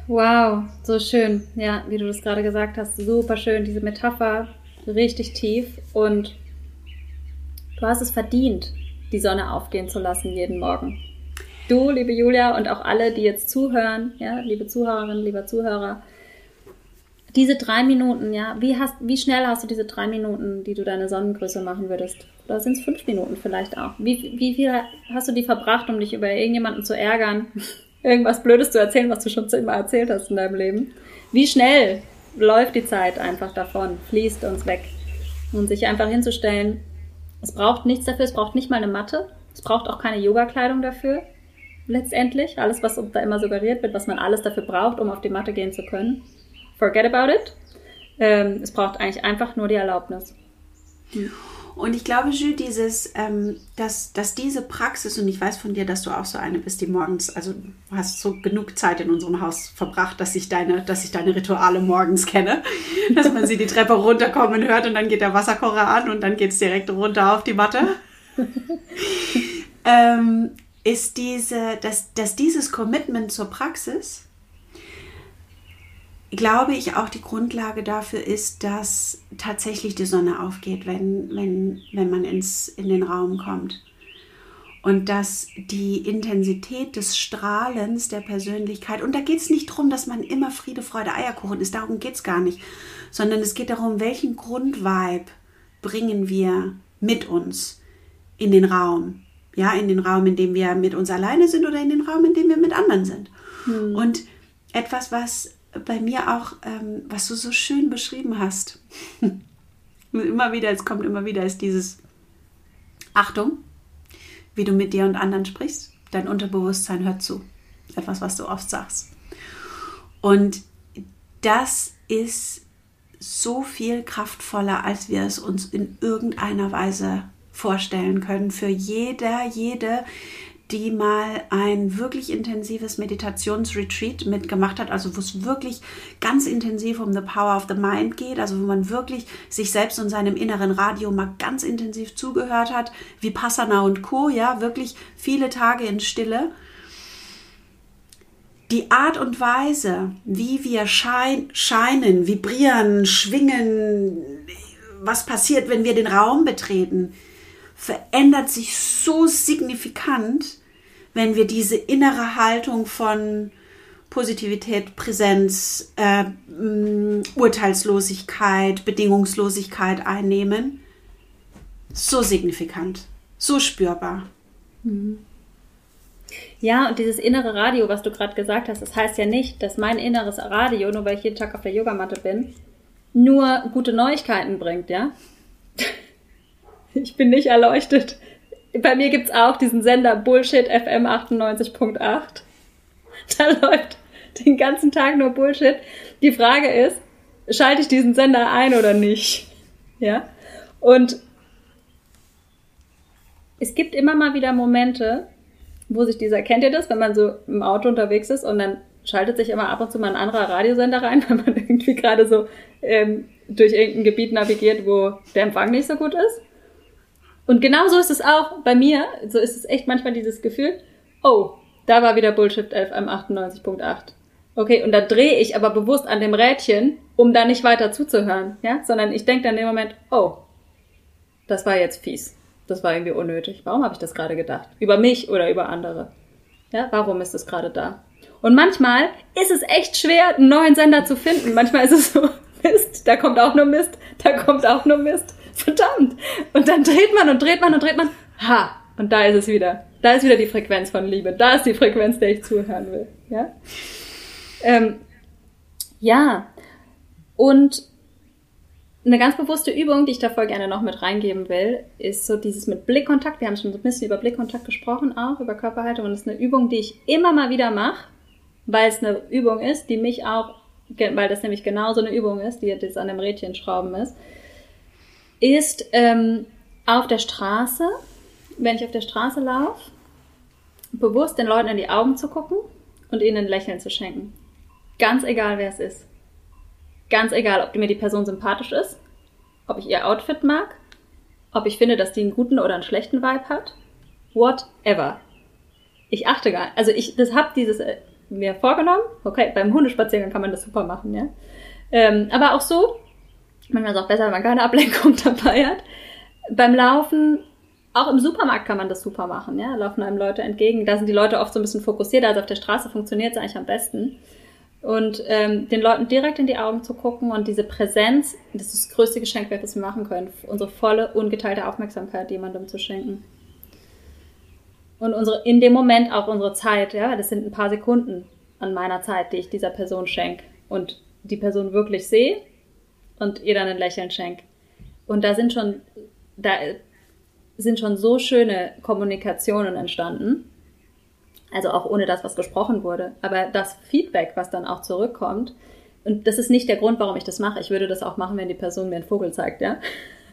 Wow, so schön. Ja, wie du das gerade gesagt hast, super schön. Diese Metapher, richtig tief. Und du hast es verdient, die Sonne aufgehen zu lassen jeden Morgen. Du, liebe Julia, und auch alle, die jetzt zuhören, ja, liebe Zuhörerinnen, lieber Zuhörer, diese drei Minuten, ja, wie, hast, wie schnell hast du diese drei Minuten, die du deine Sonnengröße machen würdest? Oder sind es fünf Minuten vielleicht auch? Wie, wie viel hast du die verbracht, um dich über irgendjemanden zu ärgern? Irgendwas Blödes zu erzählen, was du schon zehnmal erzählt hast in deinem Leben? Wie schnell läuft die Zeit einfach davon, fließt uns weg? Und sich einfach hinzustellen, es braucht nichts dafür, es braucht nicht mal eine Matte, es braucht auch keine Yoga-Kleidung dafür. Letztendlich, alles, was da immer suggeriert wird, was man alles dafür braucht, um auf die Matte gehen zu können. Forget about it. Ähm, es braucht eigentlich einfach nur die Erlaubnis. Hm. Und ich glaube, Jules, dieses, ähm, dass, dass diese Praxis, und ich weiß von dir, dass du auch so eine bist, die morgens, also du hast so genug Zeit in unserem Haus verbracht, dass ich deine, dass ich deine Rituale morgens kenne. Dass man sie die Treppe runterkommen hört und dann geht der Wasserkocher an und dann geht es direkt runter auf die Matte. ähm, ist diese, dass, dass dieses Commitment zur Praxis glaube ich, auch die Grundlage dafür ist, dass tatsächlich die Sonne aufgeht, wenn, wenn, wenn man ins, in den Raum kommt. Und dass die Intensität des Strahlens der Persönlichkeit, und da geht es nicht darum, dass man immer Friede, Freude, Eierkuchen ist, darum geht es gar nicht, sondern es geht darum, welchen Grundvibe bringen wir mit uns in den Raum. Ja, in den Raum, in dem wir mit uns alleine sind oder in den Raum, in dem wir mit anderen sind. Hm. Und etwas, was bei mir auch, ähm, was du so schön beschrieben hast. immer wieder, es kommt immer wieder, ist dieses Achtung, wie du mit dir und anderen sprichst. Dein Unterbewusstsein hört zu. Etwas, was du oft sagst. Und das ist so viel kraftvoller, als wir es uns in irgendeiner Weise vorstellen können. Für jeder, jede, die mal ein wirklich intensives Meditationsretreat mitgemacht hat, also wo es wirklich ganz intensiv um the power of the mind geht, also wo man wirklich sich selbst und seinem inneren Radio mal ganz intensiv zugehört hat, wie Passana und Co., ja, wirklich viele Tage in Stille. Die Art und Weise, wie wir schein, scheinen, vibrieren, schwingen, was passiert, wenn wir den Raum betreten, verändert sich so signifikant, wenn wir diese innere Haltung von Positivität, Präsenz, äh, Urteilslosigkeit, Bedingungslosigkeit einnehmen, so signifikant, so spürbar. Mhm. Ja, und dieses innere Radio, was du gerade gesagt hast, das heißt ja nicht, dass mein inneres Radio, nur weil ich jeden Tag auf der Yogamatte bin, nur gute Neuigkeiten bringt, ja? Ich bin nicht erleuchtet. Bei mir gibt's auch diesen Sender Bullshit FM 98.8. Da läuft den ganzen Tag nur Bullshit. Die Frage ist, schalte ich diesen Sender ein oder nicht? Ja? Und es gibt immer mal wieder Momente, wo sich dieser, kennt ihr das, wenn man so im Auto unterwegs ist und dann schaltet sich immer ab und zu mal ein anderer Radiosender rein, wenn man irgendwie gerade so ähm, durch irgendein Gebiet navigiert, wo der Empfang nicht so gut ist. Und genau so ist es auch bei mir. So ist es echt manchmal dieses Gefühl, oh, da war wieder Bullshit FM 98.8. Okay, und da drehe ich aber bewusst an dem Rädchen, um da nicht weiter zuzuhören, ja, sondern ich denke dann im Moment, oh, das war jetzt fies. Das war irgendwie unnötig. Warum habe ich das gerade gedacht? Über mich oder über andere? Ja, warum ist das gerade da? Und manchmal ist es echt schwer, einen neuen Sender zu finden. Manchmal ist es so, Mist, da kommt auch nur Mist, da kommt auch nur Mist. Verdammt! Und dann dreht man und dreht man und dreht man. Ha! Und da ist es wieder. Da ist wieder die Frequenz von Liebe. Da ist die Frequenz, der ich zuhören will. Ja? Ähm, ja. Und eine ganz bewusste Übung, die ich da voll gerne noch mit reingeben will, ist so dieses mit Blickkontakt. Wir haben schon so ein bisschen über Blickkontakt gesprochen, auch über Körperhaltung. Und das ist eine Übung, die ich immer mal wieder mache, weil es eine Übung ist, die mich auch, weil das nämlich genauso eine Übung ist, die jetzt an dem Rädchen schrauben ist, ist ähm, auf der Straße, wenn ich auf der Straße laufe, bewusst den Leuten in die Augen zu gucken und ihnen ein Lächeln zu schenken. Ganz egal, wer es ist. Ganz egal, ob mir die Person sympathisch ist, ob ich ihr Outfit mag, ob ich finde, dass die einen guten oder einen schlechten Vibe hat. Whatever. Ich achte gar nicht. Also ich das hab dieses äh, mir vorgenommen. Okay, beim Hundespaziergang kann man das super machen, ja. Ähm, aber auch so, manchmal ist es auch besser, wenn man keine Ablenkung dabei hat. Beim Laufen, auch im Supermarkt kann man das super machen, ja. Laufen einem Leute entgegen. Da sind die Leute oft so ein bisschen fokussiert. Also auf der Straße funktioniert es eigentlich am besten und ähm, den Leuten direkt in die Augen zu gucken und diese Präsenz, das ist das größte Geschenk, was wir machen können, unsere volle, ungeteilte Aufmerksamkeit jemandem zu schenken. Und unsere, in dem Moment auch unsere Zeit, ja, das sind ein paar Sekunden an meiner Zeit, die ich dieser Person schenke und die Person wirklich sehe und ihr dann ein Lächeln schenke. Und da sind schon, da sind schon so schöne Kommunikationen entstanden also auch ohne das, was gesprochen wurde. Aber das Feedback, was dann auch zurückkommt, und das ist nicht der Grund, warum ich das mache. Ich würde das auch machen, wenn die Person mir einen Vogel zeigt, ja.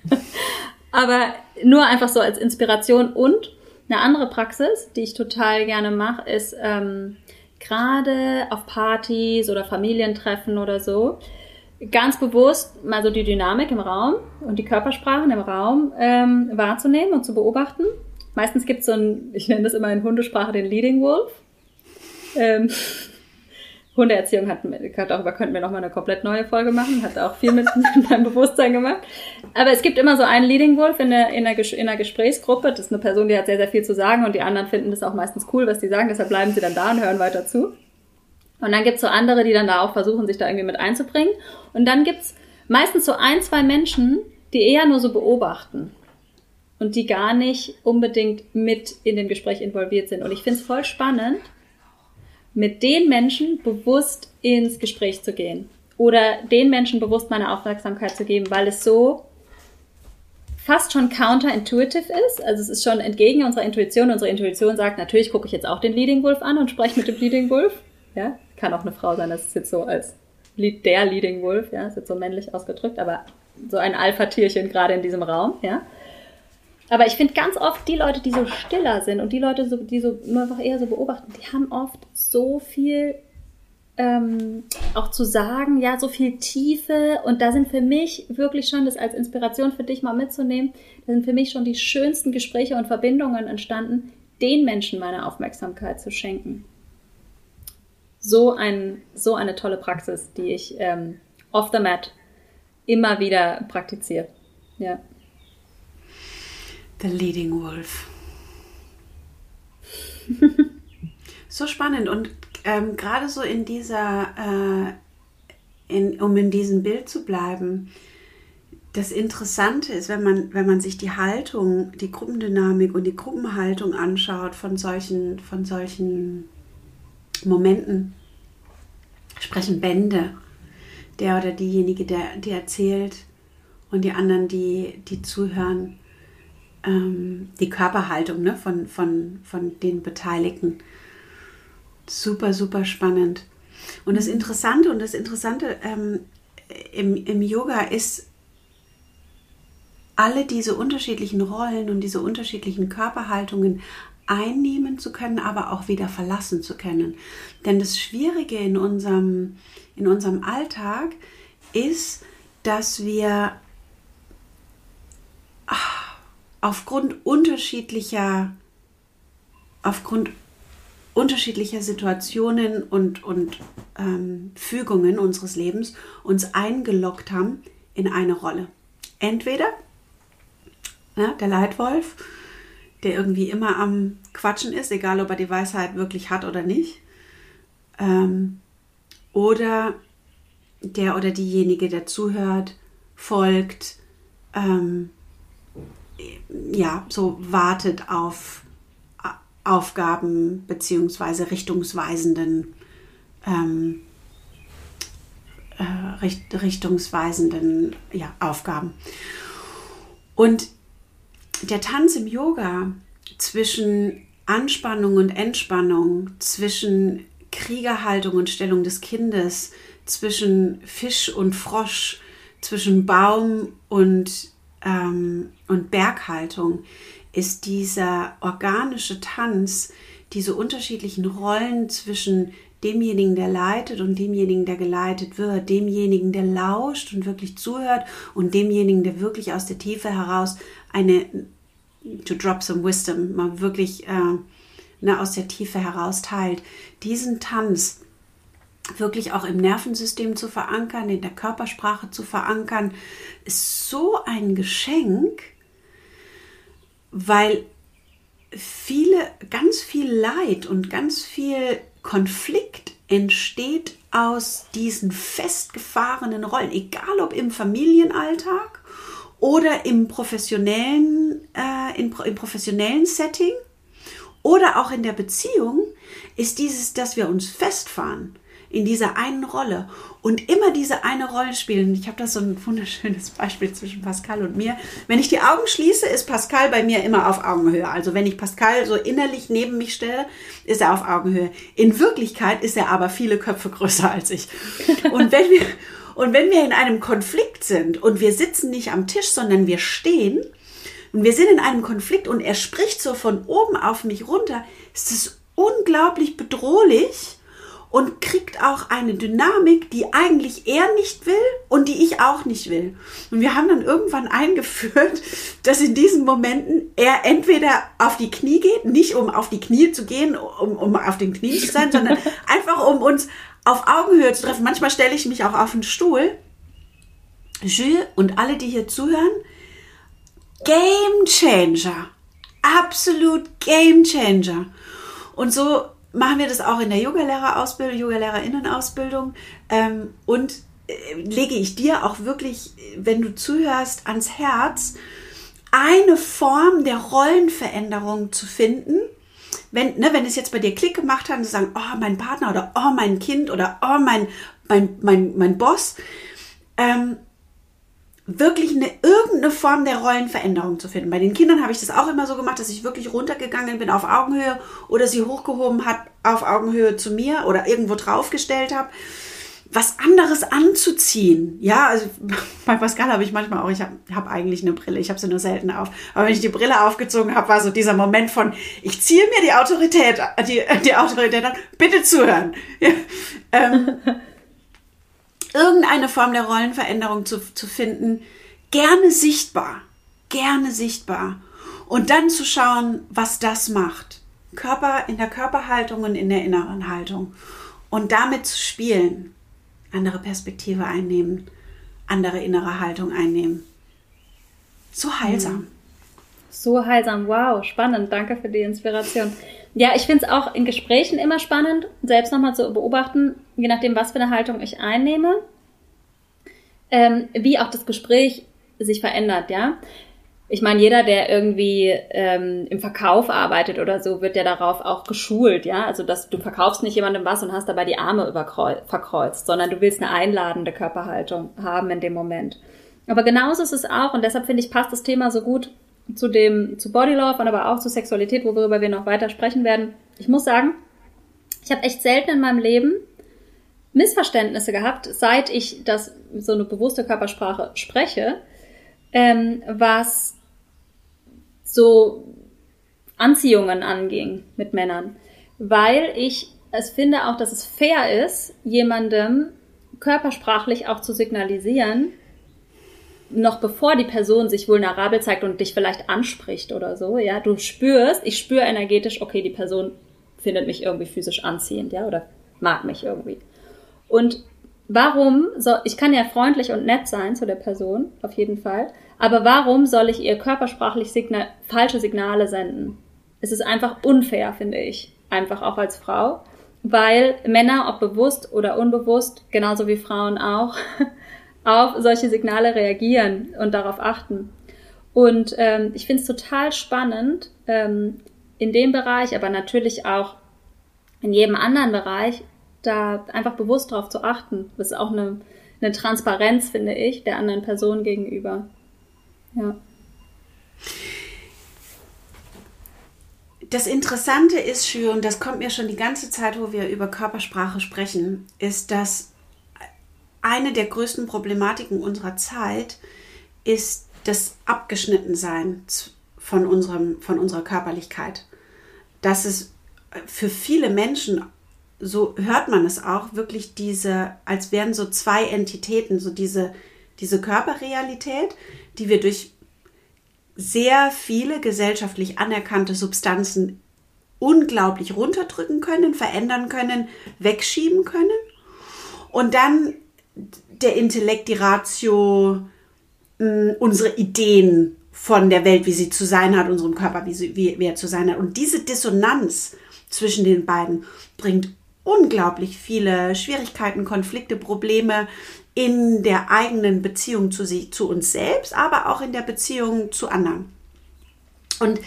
Aber nur einfach so als Inspiration und eine andere Praxis, die ich total gerne mache, ist ähm, gerade auf Partys oder Familientreffen oder so, ganz bewusst mal so die Dynamik im Raum und die Körpersprachen im Raum ähm, wahrzunehmen und zu beobachten Meistens gibt es so ein, ich nenne das immer in Hundesprache den Leading Wolf. Ähm, Hundeerziehung hat, darüber könnten wir nochmal eine komplett neue Folge machen, hat auch viel mit meinem Bewusstsein gemacht. Aber es gibt immer so einen Leading Wolf in der, in, der, in der Gesprächsgruppe. Das ist eine Person, die hat sehr, sehr viel zu sagen und die anderen finden das auch meistens cool, was die sagen. Deshalb bleiben sie dann da und hören weiter zu. Und dann gibt's so andere, die dann da auch versuchen, sich da irgendwie mit einzubringen. Und dann gibt's meistens so ein, zwei Menschen, die eher nur so beobachten und die gar nicht unbedingt mit in dem Gespräch involviert sind. Und ich finde es voll spannend, mit den Menschen bewusst ins Gespräch zu gehen oder den Menschen bewusst meine Aufmerksamkeit zu geben, weil es so fast schon counterintuitive ist. Also es ist schon entgegen unserer Intuition. Unsere Intuition sagt, natürlich gucke ich jetzt auch den Leading Wolf an und spreche mit dem Leading Wolf. Ja, kann auch eine Frau sein, das ist jetzt so als der Leading Wolf, ja, ist jetzt so männlich ausgedrückt, aber so ein Alpha-Tierchen gerade in diesem Raum, ja. Aber ich finde ganz oft die Leute, die so stiller sind und die Leute, so, die so nur einfach eher so beobachten, die haben oft so viel ähm, auch zu sagen, ja, so viel Tiefe. Und da sind für mich wirklich schon, das als Inspiration für dich mal mitzunehmen, da sind für mich schon die schönsten Gespräche und Verbindungen entstanden, den Menschen meine Aufmerksamkeit zu schenken. So, ein, so eine tolle Praxis, die ich ähm, off the mat immer wieder praktiziere. Ja. The Leading Wolf. So spannend und ähm, gerade so in dieser, äh, in, um in diesem Bild zu bleiben, das Interessante ist, wenn man, wenn man sich die Haltung, die Gruppendynamik und die Gruppenhaltung anschaut von solchen, von solchen Momenten, sprechen Bände. Der oder diejenige, der, der erzählt und die anderen, die, die zuhören, ähm, die Körperhaltung ne, von, von, von den Beteiligten. Super, super spannend. Und das Interessante und das Interessante ähm, im, im Yoga ist, alle diese unterschiedlichen Rollen und diese unterschiedlichen Körperhaltungen einnehmen zu können, aber auch wieder verlassen zu können. Denn das Schwierige in unserem, in unserem Alltag ist, dass wir ah, aufgrund unterschiedlicher, aufgrund unterschiedlicher Situationen und, und ähm, Fügungen unseres Lebens uns eingeloggt haben in eine Rolle. Entweder ja, der Leitwolf, der irgendwie immer am Quatschen ist, egal ob er die Weisheit wirklich hat oder nicht. Ähm, oder der oder diejenige, der zuhört, folgt, ähm, ja, so wartet auf Aufgaben beziehungsweise richtungsweisenden ähm, äh, richtungsweisenden ja, Aufgaben. Und der Tanz im Yoga zwischen Anspannung und Entspannung, zwischen Kriegerhaltung und Stellung des Kindes, zwischen Fisch und Frosch, zwischen Baum und, ähm, und Berghaltung, ist dieser organische Tanz, diese unterschiedlichen Rollen zwischen demjenigen, der leitet und demjenigen, der geleitet wird, demjenigen, der lauscht und wirklich zuhört und demjenigen, der wirklich aus der Tiefe heraus eine, to drop some wisdom, mal wirklich äh, ne, aus der Tiefe heraus teilt. Diesen Tanz wirklich auch im Nervensystem zu verankern, in der Körpersprache zu verankern, ist so ein Geschenk, weil viele, ganz viel Leid und ganz viel Konflikt entsteht aus diesen festgefahrenen Rollen, egal ob im Familienalltag oder im professionellen, äh, in, im professionellen Setting oder auch in der Beziehung, ist dieses, dass wir uns festfahren in dieser einen Rolle und immer diese eine Rolle spielen. Ich habe da so ein wunderschönes Beispiel zwischen Pascal und mir. Wenn ich die Augen schließe, ist Pascal bei mir immer auf Augenhöhe. Also wenn ich Pascal so innerlich neben mich stelle, ist er auf Augenhöhe. In Wirklichkeit ist er aber viele Köpfe größer als ich. Und wenn wir, und wenn wir in einem Konflikt sind und wir sitzen nicht am Tisch, sondern wir stehen, und wir sind in einem Konflikt und er spricht so von oben auf mich runter, ist es unglaublich bedrohlich und kriegt auch eine Dynamik, die eigentlich er nicht will und die ich auch nicht will. Und wir haben dann irgendwann eingeführt, dass in diesen Momenten er entweder auf die Knie geht, nicht um auf die Knie zu gehen, um, um auf den Knien zu sein, sondern einfach um uns auf Augenhöhe zu treffen. Manchmal stelle ich mich auch auf den Stuhl. Jules und alle, die hier zuhören, Game Changer. Absolut Game Changer. Und so machen wir das auch in der Yogalehrerausbildung, Yogalehrerinnenausbildung ähm, und äh, lege ich dir auch wirklich, wenn du zuhörst, ans Herz, eine Form der Rollenveränderung zu finden. Wenn, ne, wenn es jetzt bei dir Klick gemacht hat und zu sagen, oh, mein Partner oder oh, mein Kind oder oh, mein, mein, mein, mein Boss, ähm, wirklich eine, irgendeine Form der Rollenveränderung zu finden. Bei den Kindern habe ich das auch immer so gemacht, dass ich wirklich runtergegangen bin auf Augenhöhe oder sie hochgehoben hat auf Augenhöhe zu mir oder irgendwo draufgestellt habe. Was anderes anzuziehen. Ja, also bei Pascal habe ich manchmal auch, ich habe hab eigentlich eine Brille, ich habe sie nur selten auf. Aber wenn ich die Brille aufgezogen habe, war so dieser Moment von, ich ziehe mir die Autorität, die, die Autorität an, bitte zuhören. Ja, ähm, irgendeine Form der Rollenveränderung zu, zu finden, gerne sichtbar, gerne sichtbar. Und dann zu schauen, was das macht. Körper in der Körperhaltung und in der inneren Haltung. Und damit zu spielen. Andere Perspektive einnehmen, andere innere Haltung einnehmen. So heilsam. So heilsam, wow, spannend, danke für die Inspiration. Ja, ich finde es auch in Gesprächen immer spannend, selbst nochmal zu beobachten, je nachdem, was für eine Haltung ich einnehme, ähm, wie auch das Gespräch sich verändert, ja. Ich meine, jeder, der irgendwie ähm, im Verkauf arbeitet oder so, wird ja darauf auch geschult, ja. Also, dass du verkaufst nicht jemandem was und hast dabei die Arme verkreuzt, sondern du willst eine einladende Körperhaltung haben in dem Moment. Aber genauso ist es auch, und deshalb finde ich, passt das Thema so gut zu dem, zu Bodylove und aber auch zu Sexualität, worüber wir noch weiter sprechen werden. Ich muss sagen, ich habe echt selten in meinem Leben Missverständnisse gehabt, seit ich das so eine bewusste Körpersprache spreche, ähm, was so Anziehungen anging mit Männern, weil ich es finde auch, dass es fair ist, jemandem körpersprachlich auch zu signalisieren, noch bevor die Person sich vulnerabel zeigt und dich vielleicht anspricht oder so, ja, du spürst, ich spüre energetisch, okay, die Person findet mich irgendwie physisch anziehend, ja, oder mag mich irgendwie. Und warum soll, ich kann ja freundlich und nett sein zu der Person, auf jeden Fall, aber warum soll ich ihr körpersprachlich Signal, falsche Signale senden? Es ist einfach unfair, finde ich, einfach auch als Frau, weil Männer, ob bewusst oder unbewusst, genauso wie Frauen auch, auf solche Signale reagieren und darauf achten. Und ähm, ich finde es total spannend, ähm, in dem Bereich, aber natürlich auch in jedem anderen Bereich, da einfach bewusst darauf zu achten. Das ist auch eine, eine Transparenz, finde ich, der anderen Person gegenüber. Ja. Das Interessante ist, Schür, und das kommt mir schon die ganze Zeit, wo wir über Körpersprache sprechen, ist, dass eine der größten Problematiken unserer Zeit ist das Abgeschnittensein von, unserem, von unserer Körperlichkeit. Dass es für viele Menschen, so hört man es auch, wirklich diese, als wären so zwei Entitäten, so diese, diese Körperrealität, die wir durch sehr viele gesellschaftlich anerkannte Substanzen unglaublich runterdrücken können, verändern können, wegschieben können. Und dann der Intellekt, die Ratio, mh, unsere Ideen von der Welt, wie sie zu sein hat, unserem Körper, wie, sie, wie, wie er zu sein hat. Und diese Dissonanz zwischen den beiden bringt unglaublich viele Schwierigkeiten, Konflikte, Probleme in der eigenen Beziehung zu, sich, zu uns selbst, aber auch in der Beziehung zu anderen. Und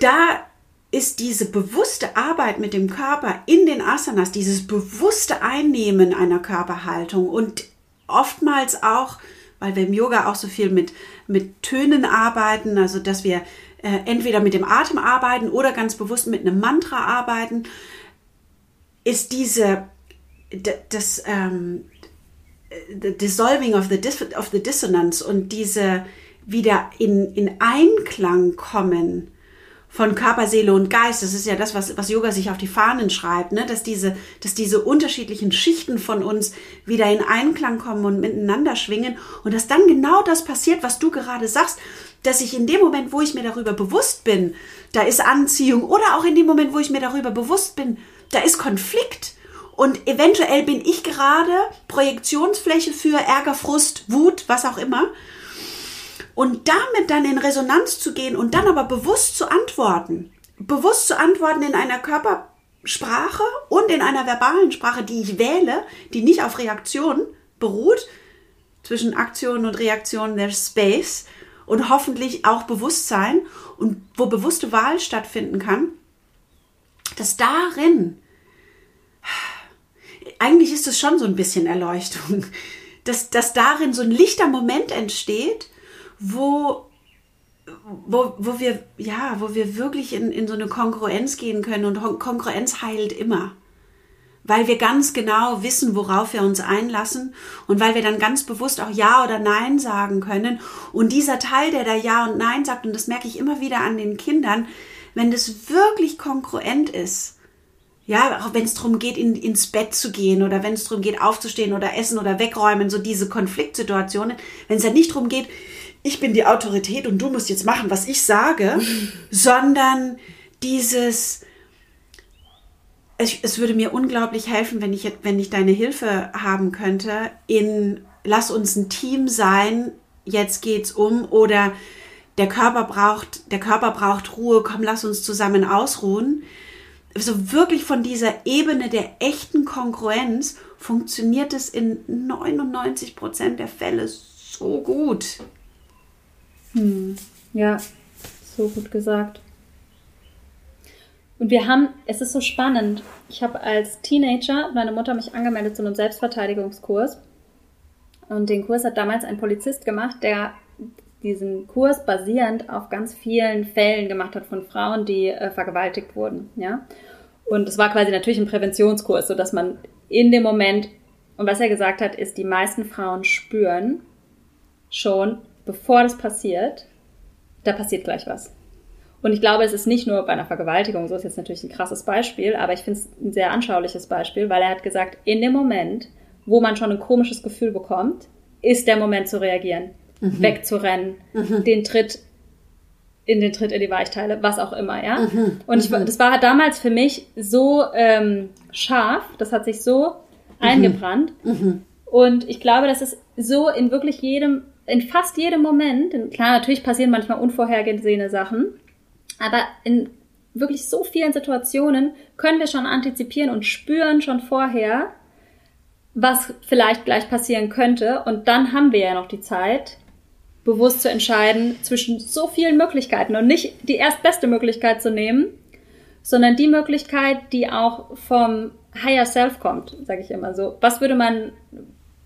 da ist diese bewusste Arbeit mit dem Körper in den Asanas, dieses bewusste Einnehmen einer Körperhaltung und oftmals auch, weil wir im Yoga auch so viel mit, mit Tönen arbeiten, also dass wir äh, entweder mit dem Atem arbeiten oder ganz bewusst mit einem Mantra arbeiten, ist diese, das, ähm, the Dissolving of the, of the Dissonance und diese wieder in, in Einklang kommen von Körper, Seele und Geist. Das ist ja das, was, was Yoga sich auf die Fahnen schreibt, ne? dass, diese, dass diese unterschiedlichen Schichten von uns wieder in Einklang kommen und miteinander schwingen und dass dann genau das passiert, was du gerade sagst, dass ich in dem Moment, wo ich mir darüber bewusst bin, da ist Anziehung oder auch in dem Moment, wo ich mir darüber bewusst bin, da ist Konflikt. Und eventuell bin ich gerade Projektionsfläche für Ärger, Frust, Wut, was auch immer. Und damit dann in Resonanz zu gehen und dann aber bewusst zu antworten. Bewusst zu antworten in einer Körpersprache und in einer verbalen Sprache, die ich wähle, die nicht auf Reaktion beruht. Zwischen Aktion und Reaktion there's Space und hoffentlich auch Bewusstsein und wo bewusste Wahl stattfinden kann, dass darin, eigentlich ist es schon so ein bisschen Erleuchtung, dass, dass darin so ein lichter Moment entsteht, wo, wo, wo wir, ja, wo wir wirklich in, in so eine Kongruenz gehen können und Kongruenz heilt immer. Weil wir ganz genau wissen, worauf wir uns einlassen und weil wir dann ganz bewusst auch Ja oder Nein sagen können. Und dieser Teil, der da Ja und Nein sagt, und das merke ich immer wieder an den Kindern, wenn das wirklich kongruent ist, ja, auch wenn es darum geht, in, ins Bett zu gehen oder wenn es darum geht, aufzustehen oder essen oder wegräumen, so diese Konfliktsituationen, wenn es ja nicht darum geht, ich bin die Autorität und du musst jetzt machen, was ich sage, sondern dieses, es, es, würde mir unglaublich helfen, wenn ich, wenn ich deine Hilfe haben könnte in, lass uns ein Team sein, jetzt geht's um oder der Körper braucht, der Körper braucht Ruhe, komm, lass uns zusammen ausruhen. So wirklich von dieser Ebene der echten Kongruenz funktioniert es in 99 Prozent der Fälle so gut. Hm. Ja, so gut gesagt. Und wir haben, es ist so spannend. Ich habe als Teenager meine Mutter mich angemeldet zu einem Selbstverteidigungskurs. Und den Kurs hat damals ein Polizist gemacht, der diesen Kurs basierend auf ganz vielen Fällen gemacht hat von Frauen, die äh, vergewaltigt wurden, ja. Und es war quasi natürlich ein Präventionskurs, so dass man in dem Moment, und was er gesagt hat, ist, die meisten Frauen spüren schon, bevor das passiert, da passiert gleich was. Und ich glaube, es ist nicht nur bei einer Vergewaltigung, so ist jetzt natürlich ein krasses Beispiel, aber ich finde es ein sehr anschauliches Beispiel, weil er hat gesagt, in dem Moment, wo man schon ein komisches Gefühl bekommt, ist der Moment zu reagieren, mhm. wegzurennen, mhm. den Tritt in den Tritt in die Weichteile, was auch immer, ja. Mhm. Und ich, mhm. das war damals für mich so ähm, scharf, das hat sich so mhm. eingebrannt. Mhm. Und ich glaube, das ist so in wirklich jedem, in fast jedem Moment, klar, natürlich passieren manchmal unvorhergesehene Sachen, aber in wirklich so vielen Situationen können wir schon antizipieren und spüren schon vorher, was vielleicht gleich passieren könnte. Und dann haben wir ja noch die Zeit, bewusst zu entscheiden zwischen so vielen Möglichkeiten und nicht die erstbeste Möglichkeit zu nehmen, sondern die Möglichkeit, die auch vom Higher Self kommt, sage ich immer so. Was würde man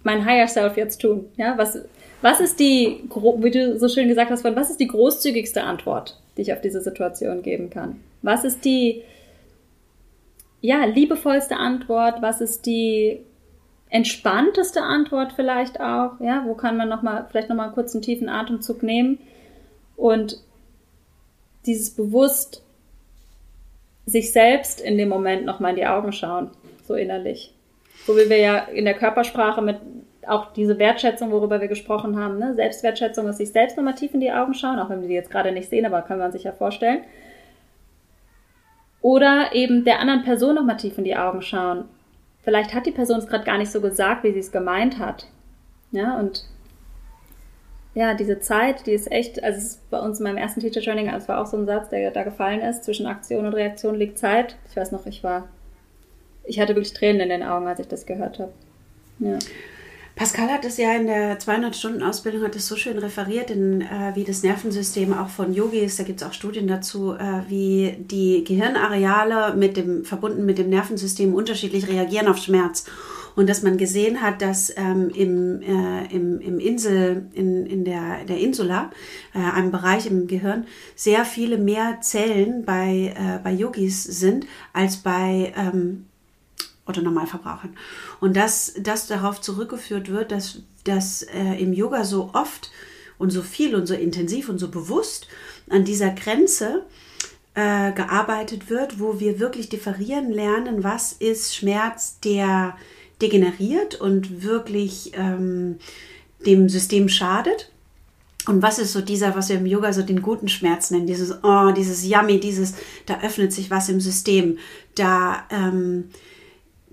mein Higher Self jetzt tun? Ja, was, was ist die, wie du so schön gesagt hast, was ist die großzügigste Antwort, die ich auf diese Situation geben kann? Was ist die, ja, liebevollste Antwort? Was ist die entspannteste Antwort vielleicht auch, ja, wo kann man noch mal vielleicht noch mal einen kurzen tiefen Atemzug nehmen und dieses bewusst sich selbst in dem Moment noch mal in die Augen schauen, so innerlich. So wie wir ja in der Körpersprache mit auch diese Wertschätzung, worüber wir gesprochen haben, ne? Selbstwertschätzung, dass sich selbst nochmal tief in die Augen schauen, auch wenn wir die jetzt gerade nicht sehen, aber kann man sich ja vorstellen. Oder eben der anderen Person nochmal tief in die Augen schauen vielleicht hat die Person es gerade gar nicht so gesagt, wie sie es gemeint hat. Ja, und ja, diese Zeit, die ist echt, also ist bei uns in meinem ersten Teacher Training, das war auch so ein Satz, der da gefallen ist, zwischen Aktion und Reaktion liegt Zeit. Ich weiß noch, ich war, ich hatte wirklich Tränen in den Augen, als ich das gehört habe. Ja. Pascal hat es ja in der 200-Stunden-Ausbildung hat es so schön referiert, in, äh, wie das Nervensystem auch von Yogis, da gibt es auch Studien dazu, äh, wie die Gehirnareale mit dem, verbunden mit dem Nervensystem unterschiedlich reagieren auf Schmerz. Und dass man gesehen hat, dass ähm, im, äh, im, im Insel, in, in der, der Insula, äh, einem Bereich im Gehirn, sehr viele mehr Zellen bei, äh, bei Yogis sind als bei ähm, Otto Normalverbrauchern. Und dass das darauf zurückgeführt wird, dass, dass äh, im Yoga so oft und so viel und so intensiv und so bewusst an dieser Grenze äh, gearbeitet wird, wo wir wirklich differieren lernen, was ist Schmerz, der degeneriert und wirklich ähm, dem System schadet. Und was ist so dieser, was wir im Yoga so den guten Schmerz nennen, dieses, oh, dieses Yummy, dieses, da öffnet sich was im System, da ähm,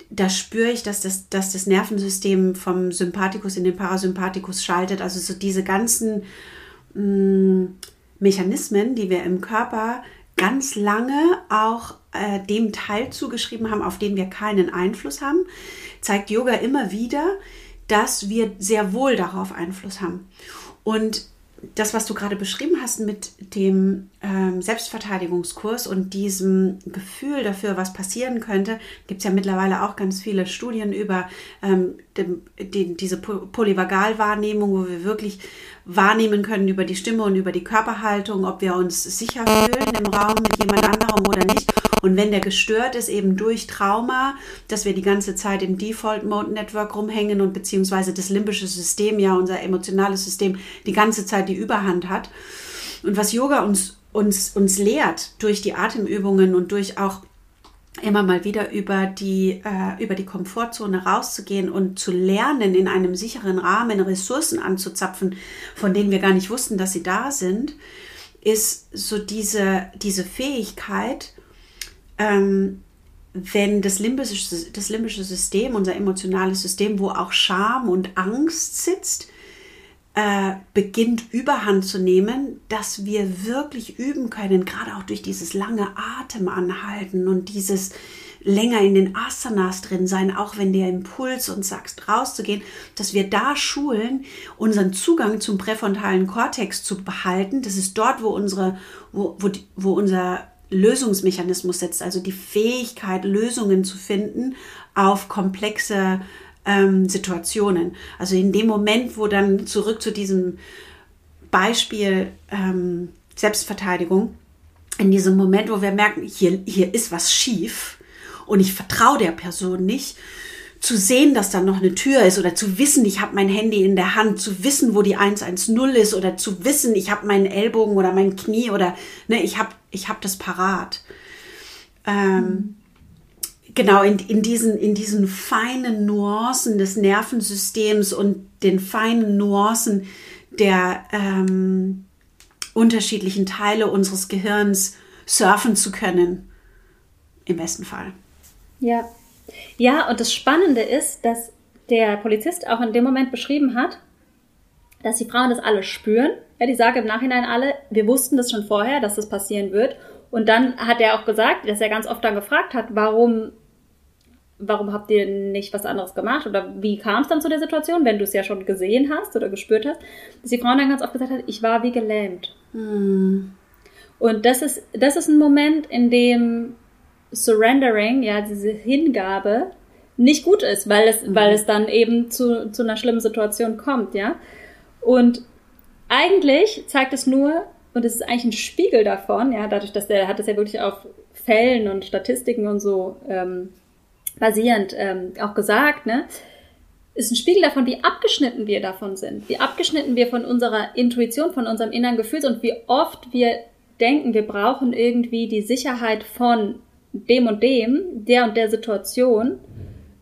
da spüre ich, dass das, dass das Nervensystem vom Sympathikus in den Parasympathikus schaltet. Also so diese ganzen mh, mm, Mechanismen, die wir im Körper ganz lange auch äh, dem Teil zugeschrieben haben, auf den wir keinen Einfluss haben, zeigt Yoga immer wieder, dass wir sehr wohl darauf Einfluss haben. Und das, was du gerade beschrieben hast mit dem ähm, Selbstverteidigungskurs und diesem Gefühl dafür, was passieren könnte, gibt es ja mittlerweile auch ganz viele Studien über ähm, dem, die, diese Polyvagalwahrnehmung, wo wir wirklich wahrnehmen können über die Stimme und über die Körperhaltung, ob wir uns sicher fühlen im Raum mit jemand anderem oder nicht. Und wenn der gestört ist, eben durch Trauma, dass wir die ganze Zeit im Default Mode Network rumhängen und beziehungsweise das limbische System, ja, unser emotionales System, die ganze Zeit die Überhand hat. Und was Yoga uns, uns, uns lehrt durch die Atemübungen und durch auch immer mal wieder über die, äh, über die Komfortzone rauszugehen und zu lernen, in einem sicheren Rahmen Ressourcen anzuzapfen, von denen wir gar nicht wussten, dass sie da sind, ist so diese, diese Fähigkeit, ähm, wenn das limbische, das limbische System, unser emotionales System, wo auch Scham und Angst sitzt, äh, beginnt überhand zu nehmen, dass wir wirklich üben können, gerade auch durch dieses lange Atem anhalten und dieses länger in den Asanas drin sein, auch wenn der Impuls uns sagt, rauszugehen, dass wir da schulen, unseren Zugang zum präfrontalen Kortex zu behalten. Das ist dort, wo unsere, wo, wo, wo unser Lösungsmechanismus setzt, also die Fähigkeit, Lösungen zu finden auf komplexe ähm, Situationen. Also in dem Moment, wo dann zurück zu diesem Beispiel ähm, Selbstverteidigung, in diesem Moment, wo wir merken, hier, hier ist was schief, und ich vertraue der Person nicht, zu sehen, dass da noch eine Tür ist oder zu wissen, ich habe mein Handy in der Hand, zu wissen, wo die 110 ist oder zu wissen, ich habe meinen Ellbogen oder mein Knie oder ne, ich habe ich hab das parat. Ähm. Genau, in, in, diesen, in diesen feinen Nuancen des Nervensystems und den feinen Nuancen der ähm, unterschiedlichen Teile unseres Gehirns surfen zu können. Im besten Fall. Ja. Ja, und das Spannende ist, dass der Polizist auch in dem Moment beschrieben hat, dass die Frauen das alle spüren. Ja, die sagen im Nachhinein alle, wir wussten das schon vorher, dass das passieren wird. Und dann hat er auch gesagt, dass er ganz oft dann gefragt hat, warum, warum habt ihr nicht was anderes gemacht? Oder wie kam es dann zu der Situation, wenn du es ja schon gesehen hast oder gespürt hast? Dass die Frauen dann ganz oft gesagt hat, ich war wie gelähmt. Hm. Und das ist, das ist ein Moment, in dem Surrendering, ja, diese Hingabe, nicht gut ist, weil es, mhm. weil es dann eben zu, zu einer schlimmen Situation kommt, ja. Und eigentlich zeigt es nur, und es ist eigentlich ein Spiegel davon, ja, dadurch, dass der hat es ja wirklich auf Fällen und Statistiken und so ähm, basierend ähm, auch gesagt, ne, ist ein Spiegel davon, wie abgeschnitten wir davon sind, wie abgeschnitten wir von unserer Intuition, von unserem inneren Gefühl und wie oft wir denken, wir brauchen irgendwie die Sicherheit von dem und dem, der und der Situation,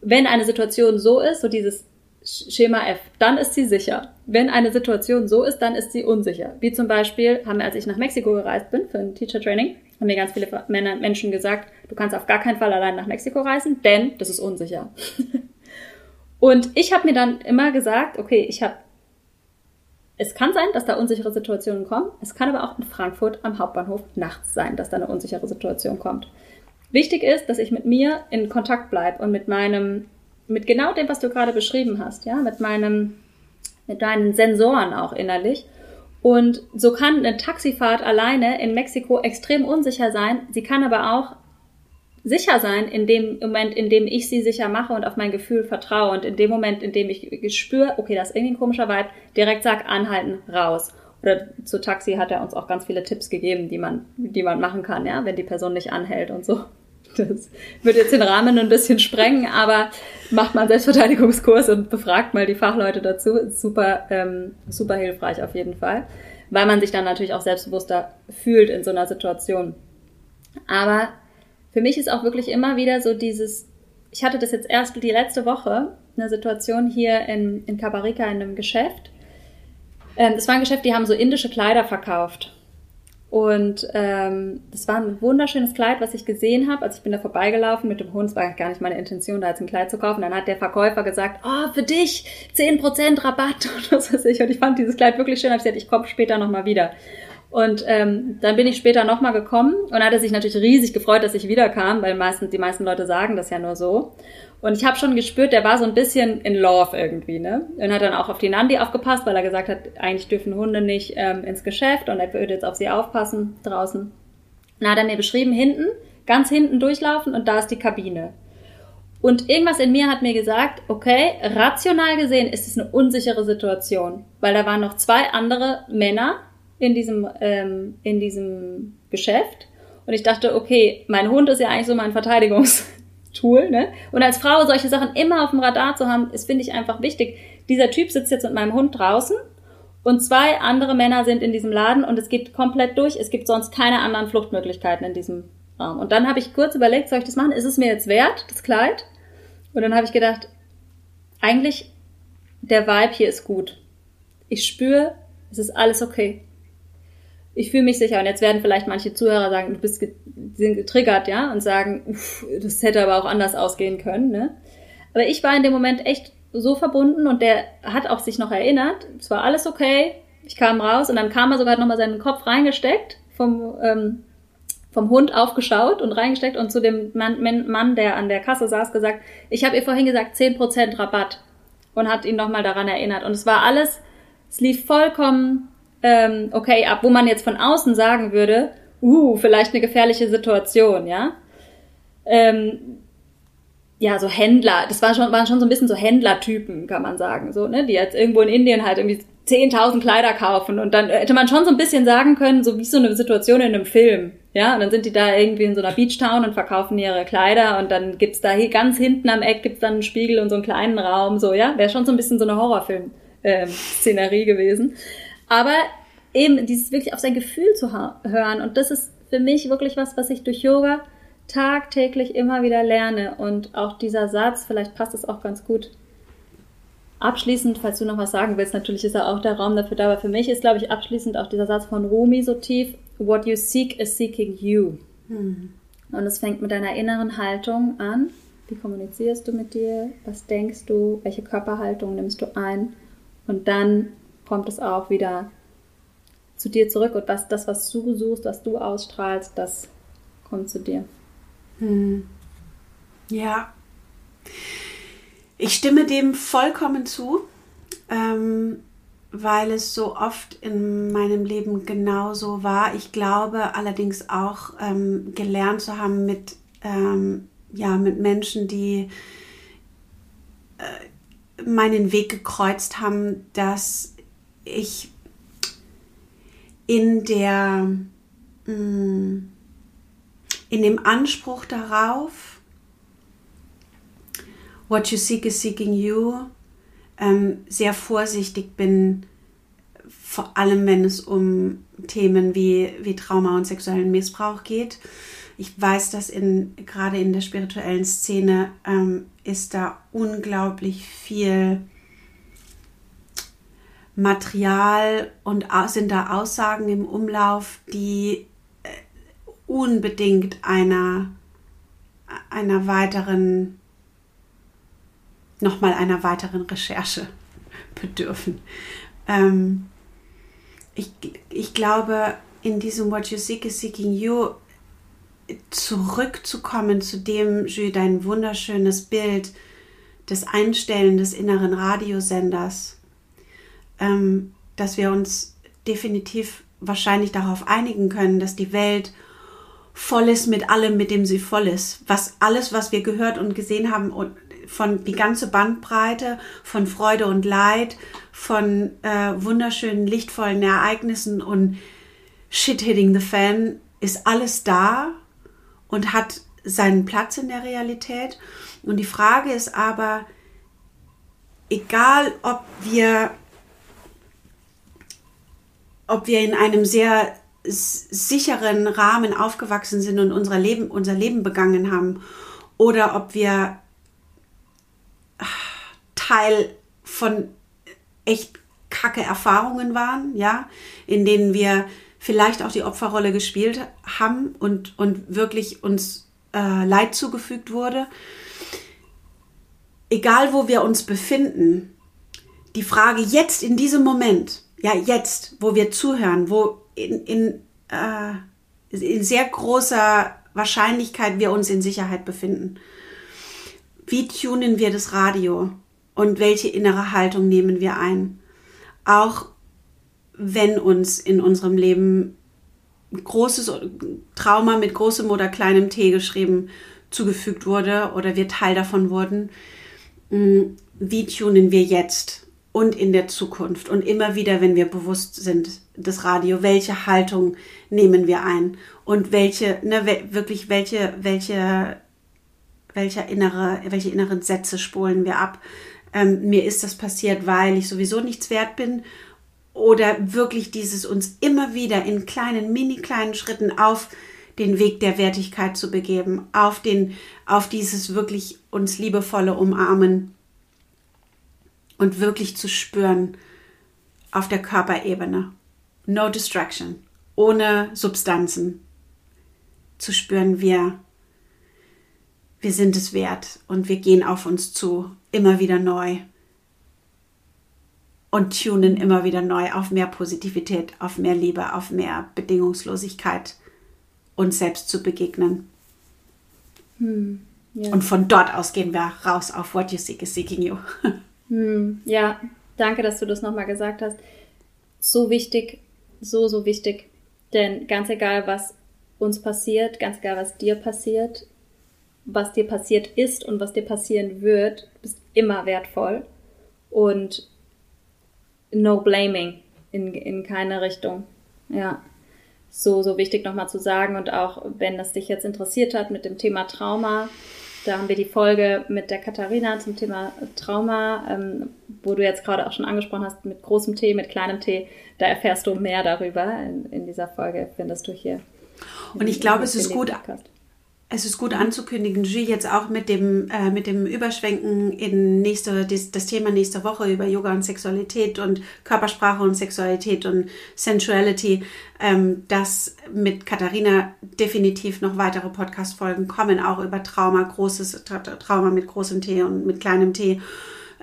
wenn eine Situation so ist, so dieses Schema F, dann ist sie sicher. Wenn eine Situation so ist, dann ist sie unsicher. Wie zum Beispiel haben wir, als ich nach Mexiko gereist bin für ein Teacher Training, haben mir ganz viele Männer, Menschen gesagt, du kannst auf gar keinen Fall allein nach Mexiko reisen, denn das ist unsicher. und ich habe mir dann immer gesagt, okay, ich habe es kann sein, dass da unsichere Situationen kommen. Es kann aber auch in Frankfurt am Hauptbahnhof nachts sein, dass da eine unsichere Situation kommt. Wichtig ist, dass ich mit mir in Kontakt bleibe und mit meinem, mit genau dem, was du gerade beschrieben hast, ja, mit meinem, mit deinen Sensoren auch innerlich. Und so kann eine Taxifahrt alleine in Mexiko extrem unsicher sein. Sie kann aber auch sicher sein in dem Moment, in dem ich sie sicher mache und auf mein Gefühl vertraue und in dem Moment, in dem ich spüre, okay, das ist irgendwie ein komischer Vibe, direkt sag, anhalten, raus. Oder zu Taxi hat er uns auch ganz viele Tipps gegeben, die man, die man machen kann, ja, wenn die Person nicht anhält und so. Das wird jetzt den Rahmen ein bisschen sprengen, aber macht mal einen Selbstverteidigungskurs und befragt mal die Fachleute dazu. Super, ähm, super hilfreich auf jeden Fall, weil man sich dann natürlich auch selbstbewusster fühlt in so einer Situation. Aber für mich ist auch wirklich immer wieder so dieses, ich hatte das jetzt erst die letzte Woche, eine Situation hier in, in Kabarika in einem Geschäft. Ähm, war ein Geschäft, die haben so indische Kleider verkauft. Und ähm, das war ein wunderschönes Kleid, was ich gesehen habe. Also ich bin da vorbeigelaufen mit dem Hund. Es war gar nicht meine Intention, da jetzt ein Kleid zu kaufen. Dann hat der Verkäufer gesagt, oh, für dich 10% Rabatt und was weiß ich. Und ich fand dieses Kleid wirklich schön. Hab ich gesagt, ich komme später nochmal wieder. Und ähm, dann bin ich später nochmal gekommen und hat er sich natürlich riesig gefreut, dass ich wiederkam, weil meistens, die meisten Leute sagen das ja nur so. Und ich habe schon gespürt, der war so ein bisschen in Love irgendwie, ne? Und hat dann auch auf die Nandi aufgepasst, weil er gesagt hat, eigentlich dürfen Hunde nicht ähm, ins Geschäft und er würde jetzt auf sie aufpassen draußen. Dann hat er mir beschrieben, hinten, ganz hinten durchlaufen und da ist die Kabine. Und irgendwas in mir hat mir gesagt, okay, rational gesehen ist es eine unsichere Situation, weil da waren noch zwei andere Männer in diesem, ähm, in diesem Geschäft. Und ich dachte, okay, mein Hund ist ja eigentlich so mein Verteidigungs Tool. Ne? Und als Frau solche Sachen immer auf dem Radar zu haben, ist, finde ich, einfach wichtig. Dieser Typ sitzt jetzt mit meinem Hund draußen und zwei andere Männer sind in diesem Laden und es geht komplett durch. Es gibt sonst keine anderen Fluchtmöglichkeiten in diesem Raum. Und dann habe ich kurz überlegt, soll ich das machen? Ist es mir jetzt wert, das Kleid? Und dann habe ich gedacht, eigentlich, der Vibe hier ist gut. Ich spüre, es ist alles okay ich fühle mich sicher. Und jetzt werden vielleicht manche Zuhörer sagen, du bist sind getriggert, ja, und sagen, uff, das hätte aber auch anders ausgehen können. Ne? Aber ich war in dem Moment echt so verbunden und der hat auch sich noch erinnert. Es war alles okay. Ich kam raus und dann kam er sogar noch mal seinen Kopf reingesteckt vom ähm, vom Hund aufgeschaut und reingesteckt und zu dem Mann, Mann der an der Kasse saß, gesagt, ich habe ihr vorhin gesagt 10% Rabatt und hat ihn nochmal daran erinnert. Und es war alles, es lief vollkommen ähm, okay ab, wo man jetzt von außen sagen würde, uh, vielleicht eine gefährliche Situation, ja. Ähm, ja, so Händler, das waren schon, waren schon so ein bisschen so Händlertypen, kann man sagen, so, ne, die jetzt irgendwo in Indien halt irgendwie 10.000 Kleider kaufen und dann hätte man schon so ein bisschen sagen können, so wie so eine Situation in einem Film, ja, und dann sind die da irgendwie in so einer Beachtown und verkaufen ihre Kleider und dann gibt's da hier ganz hinten am Eck gibt's dann einen Spiegel und so einen kleinen Raum, so, ja, wäre schon so ein bisschen so eine Horrorfilm-Szenerie ähm, gewesen. Aber eben dieses wirklich auf sein Gefühl zu hören und das ist für mich wirklich was, was ich durch Yoga tagtäglich immer wieder lerne und auch dieser Satz, vielleicht passt es auch ganz gut. Abschließend, falls du noch was sagen willst, natürlich ist ja auch der Raum dafür da, aber für mich ist, glaube ich, abschließend auch dieser Satz von Rumi so tief, what you seek is seeking you. Mhm. Und es fängt mit deiner inneren Haltung an. Wie kommunizierst du mit dir? Was denkst du? Welche Körperhaltung nimmst du ein? Und dann kommt es auch wieder zu dir zurück und was, das, was du suchst, was du ausstrahlst, das kommt zu dir. Hm. Ja. Ich stimme dem vollkommen zu. Ähm, weil es so oft in meinem Leben genauso war. Ich glaube allerdings auch ähm, gelernt zu haben mit, ähm, ja, mit Menschen, die äh, meinen Weg gekreuzt haben, dass ich in der mm, in dem Anspruch darauf, what you seek is seeking you, ähm, sehr vorsichtig bin, vor allem wenn es um Themen wie, wie Trauma und sexuellen Missbrauch geht. Ich weiß, dass in, gerade in der spirituellen Szene ähm, ist da unglaublich viel Material und sind da Aussagen im Umlauf, die äh, unbedingt einer, einer weiteren nochmal einer weiteren Recherche bedürfen. Ähm, ich, ich glaube, in diesem What You Seek is Seeking You zurückzukommen zu dem, Jules, dein wunderschönes Bild des Einstellen des inneren Radiosenders, ähm, dass wir uns definitiv wahrscheinlich darauf einigen können, dass die Welt voll ist mit allem, mit dem sie voll ist. Was alles, was wir gehört und gesehen haben und von die ganze Bandbreite von Freude und Leid, von äh, wunderschönen, lichtvollen Ereignissen und Shit hitting the fan, ist alles da und hat seinen Platz in der Realität. Und die Frage ist aber, egal ob wir, ob wir in einem sehr sicheren Rahmen aufgewachsen sind und unser Leben, unser Leben begangen haben, oder ob wir Teil von echt kacke Erfahrungen waren, ja, in denen wir vielleicht auch die Opferrolle gespielt haben und, und wirklich uns äh, Leid zugefügt wurde. Egal, wo wir uns befinden, die Frage jetzt in diesem Moment, ja, jetzt, wo wir zuhören, wo in, in, äh, in sehr großer Wahrscheinlichkeit wir uns in Sicherheit befinden. Wie tunen wir das Radio? und welche innere Haltung nehmen wir ein. Auch wenn uns in unserem Leben großes Trauma mit großem oder kleinem T geschrieben zugefügt wurde oder wir Teil davon wurden, mm, wie tunen wir jetzt und in der Zukunft und immer wieder, wenn wir bewusst sind, das Radio, welche Haltung nehmen wir ein und welche, ne, wirklich welche, welche, welche innere, welche inneren Sätze spulen wir ab, ähm, mir ist das passiert, weil ich sowieso nichts wert bin. Oder wirklich dieses uns immer wieder in kleinen, mini kleinen Schritten auf den Weg der Wertigkeit zu begeben, auf den, auf dieses wirklich uns liebevolle Umarmen und wirklich zu spüren auf der Körperebene. No distraction, ohne Substanzen. Zu spüren, wir, wir sind es wert und wir gehen auf uns zu immer wieder neu und tunen immer wieder neu auf mehr Positivität, auf mehr Liebe, auf mehr Bedingungslosigkeit uns selbst zu begegnen. Hm, ja. Und von dort aus gehen wir raus auf What You Seek is Seeking You. Hm, ja, danke, dass du das nochmal gesagt hast. So wichtig, so, so wichtig. Denn ganz egal, was uns passiert, ganz egal, was dir passiert, was dir passiert ist und was dir passieren wird, bist immer wertvoll. Und no blaming in, in keine Richtung. Ja. So, so wichtig nochmal zu sagen. Und auch wenn das dich jetzt interessiert hat mit dem Thema Trauma, da haben wir die Folge mit der Katharina zum Thema Trauma, ähm, wo du jetzt gerade auch schon angesprochen hast, mit großem T, mit kleinem T. Da erfährst du mehr darüber in, in dieser Folge, findest du hier. Und ich glaube, es ist gut, Podcast. Es ist gut anzukündigen, G jetzt auch mit dem, äh, mit dem Überschwenken in nächste, das, das Thema nächste Woche über Yoga und Sexualität und Körpersprache und Sexualität und Sensuality, ähm, dass mit Katharina definitiv noch weitere Podcast-Folgen kommen, auch über Trauma, großes Trauma mit großem T und mit kleinem T,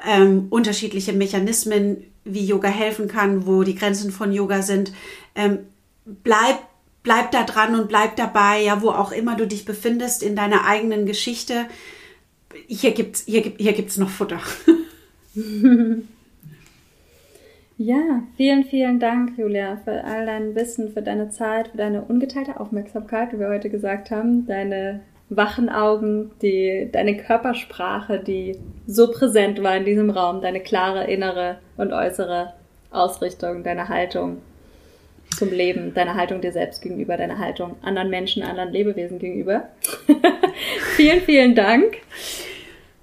ähm, unterschiedliche Mechanismen, wie Yoga helfen kann, wo die Grenzen von Yoga sind. Ähm, bleibt bleib da dran und bleib dabei, ja, wo auch immer du dich befindest in deiner eigenen Geschichte. Hier gibt's, hier, hier gibt's noch Futter. ja, vielen, vielen Dank, Julia, für all dein Wissen, für deine Zeit, für deine ungeteilte Aufmerksamkeit, wie wir heute gesagt haben, deine wachen Augen, die, deine Körpersprache, die so präsent war in diesem Raum, deine klare innere und äußere Ausrichtung, deine Haltung zum Leben, deine Haltung dir selbst gegenüber, deine Haltung anderen Menschen, anderen Lebewesen gegenüber. vielen, vielen Dank.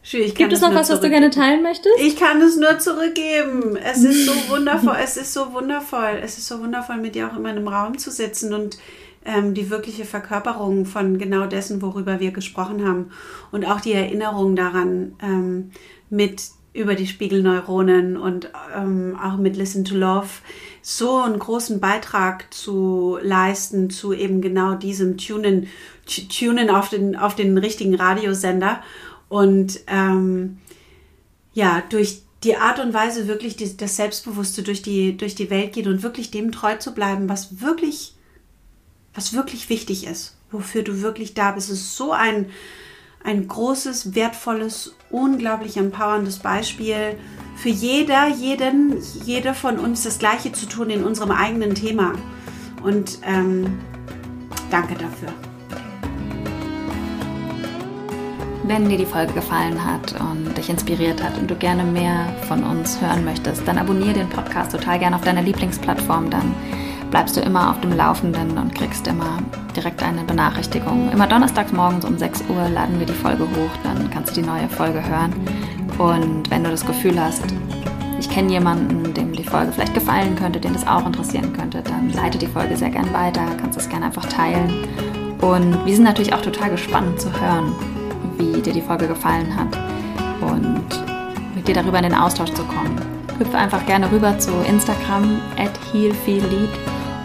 Gibt es noch was, was du gerne teilen möchtest? Ich kann es nur zurückgeben. Es ist so wundervoll. es ist so wundervoll. Es ist so wundervoll, mit dir auch in meinem Raum zu sitzen und ähm, die wirkliche Verkörperung von genau dessen, worüber wir gesprochen haben. Und auch die Erinnerung daran, ähm, mit über die Spiegelneuronen und ähm, auch mit Listen to Love so einen großen Beitrag zu leisten zu eben genau diesem Tunen, Tunen auf den, auf den richtigen Radiosender und ähm, ja, durch die Art und Weise wirklich die, das Selbstbewusste durch die, durch die Welt geht und wirklich dem treu zu bleiben, was wirklich, was wirklich wichtig ist, wofür du wirklich da bist. Es ist so ein, ein großes, wertvolles, unglaublich empowerndes Beispiel für jeder, jeden, jeder von uns das Gleiche zu tun in unserem eigenen Thema. Und ähm, danke dafür. Wenn dir die Folge gefallen hat und dich inspiriert hat und du gerne mehr von uns hören möchtest, dann abonniere den Podcast total gerne auf deiner Lieblingsplattform. Dann bleibst du immer auf dem Laufenden und kriegst immer direkt eine Benachrichtigung. Immer donnerstags morgens um 6 Uhr laden wir die Folge hoch, dann kannst du die neue Folge hören. Und wenn du das Gefühl hast, ich kenne jemanden, dem die Folge vielleicht gefallen könnte, den das auch interessieren könnte, dann leite die Folge sehr gern weiter, kannst es gerne einfach teilen. Und wir sind natürlich auch total gespannt zu hören, wie dir die Folge gefallen hat und dir darüber in den Austausch zu kommen. Hüpfe einfach gerne rüber zu Instagram at healfeellead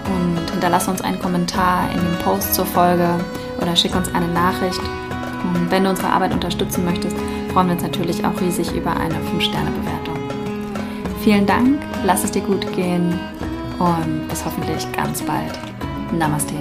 und hinterlasse uns einen Kommentar in dem Post zur Folge oder schick uns eine Nachricht. Und wenn du unsere Arbeit unterstützen möchtest, freuen wir uns natürlich auch riesig über eine 5-Sterne-Bewertung. Vielen Dank, lass es dir gut gehen und bis hoffentlich ganz bald. Namaste.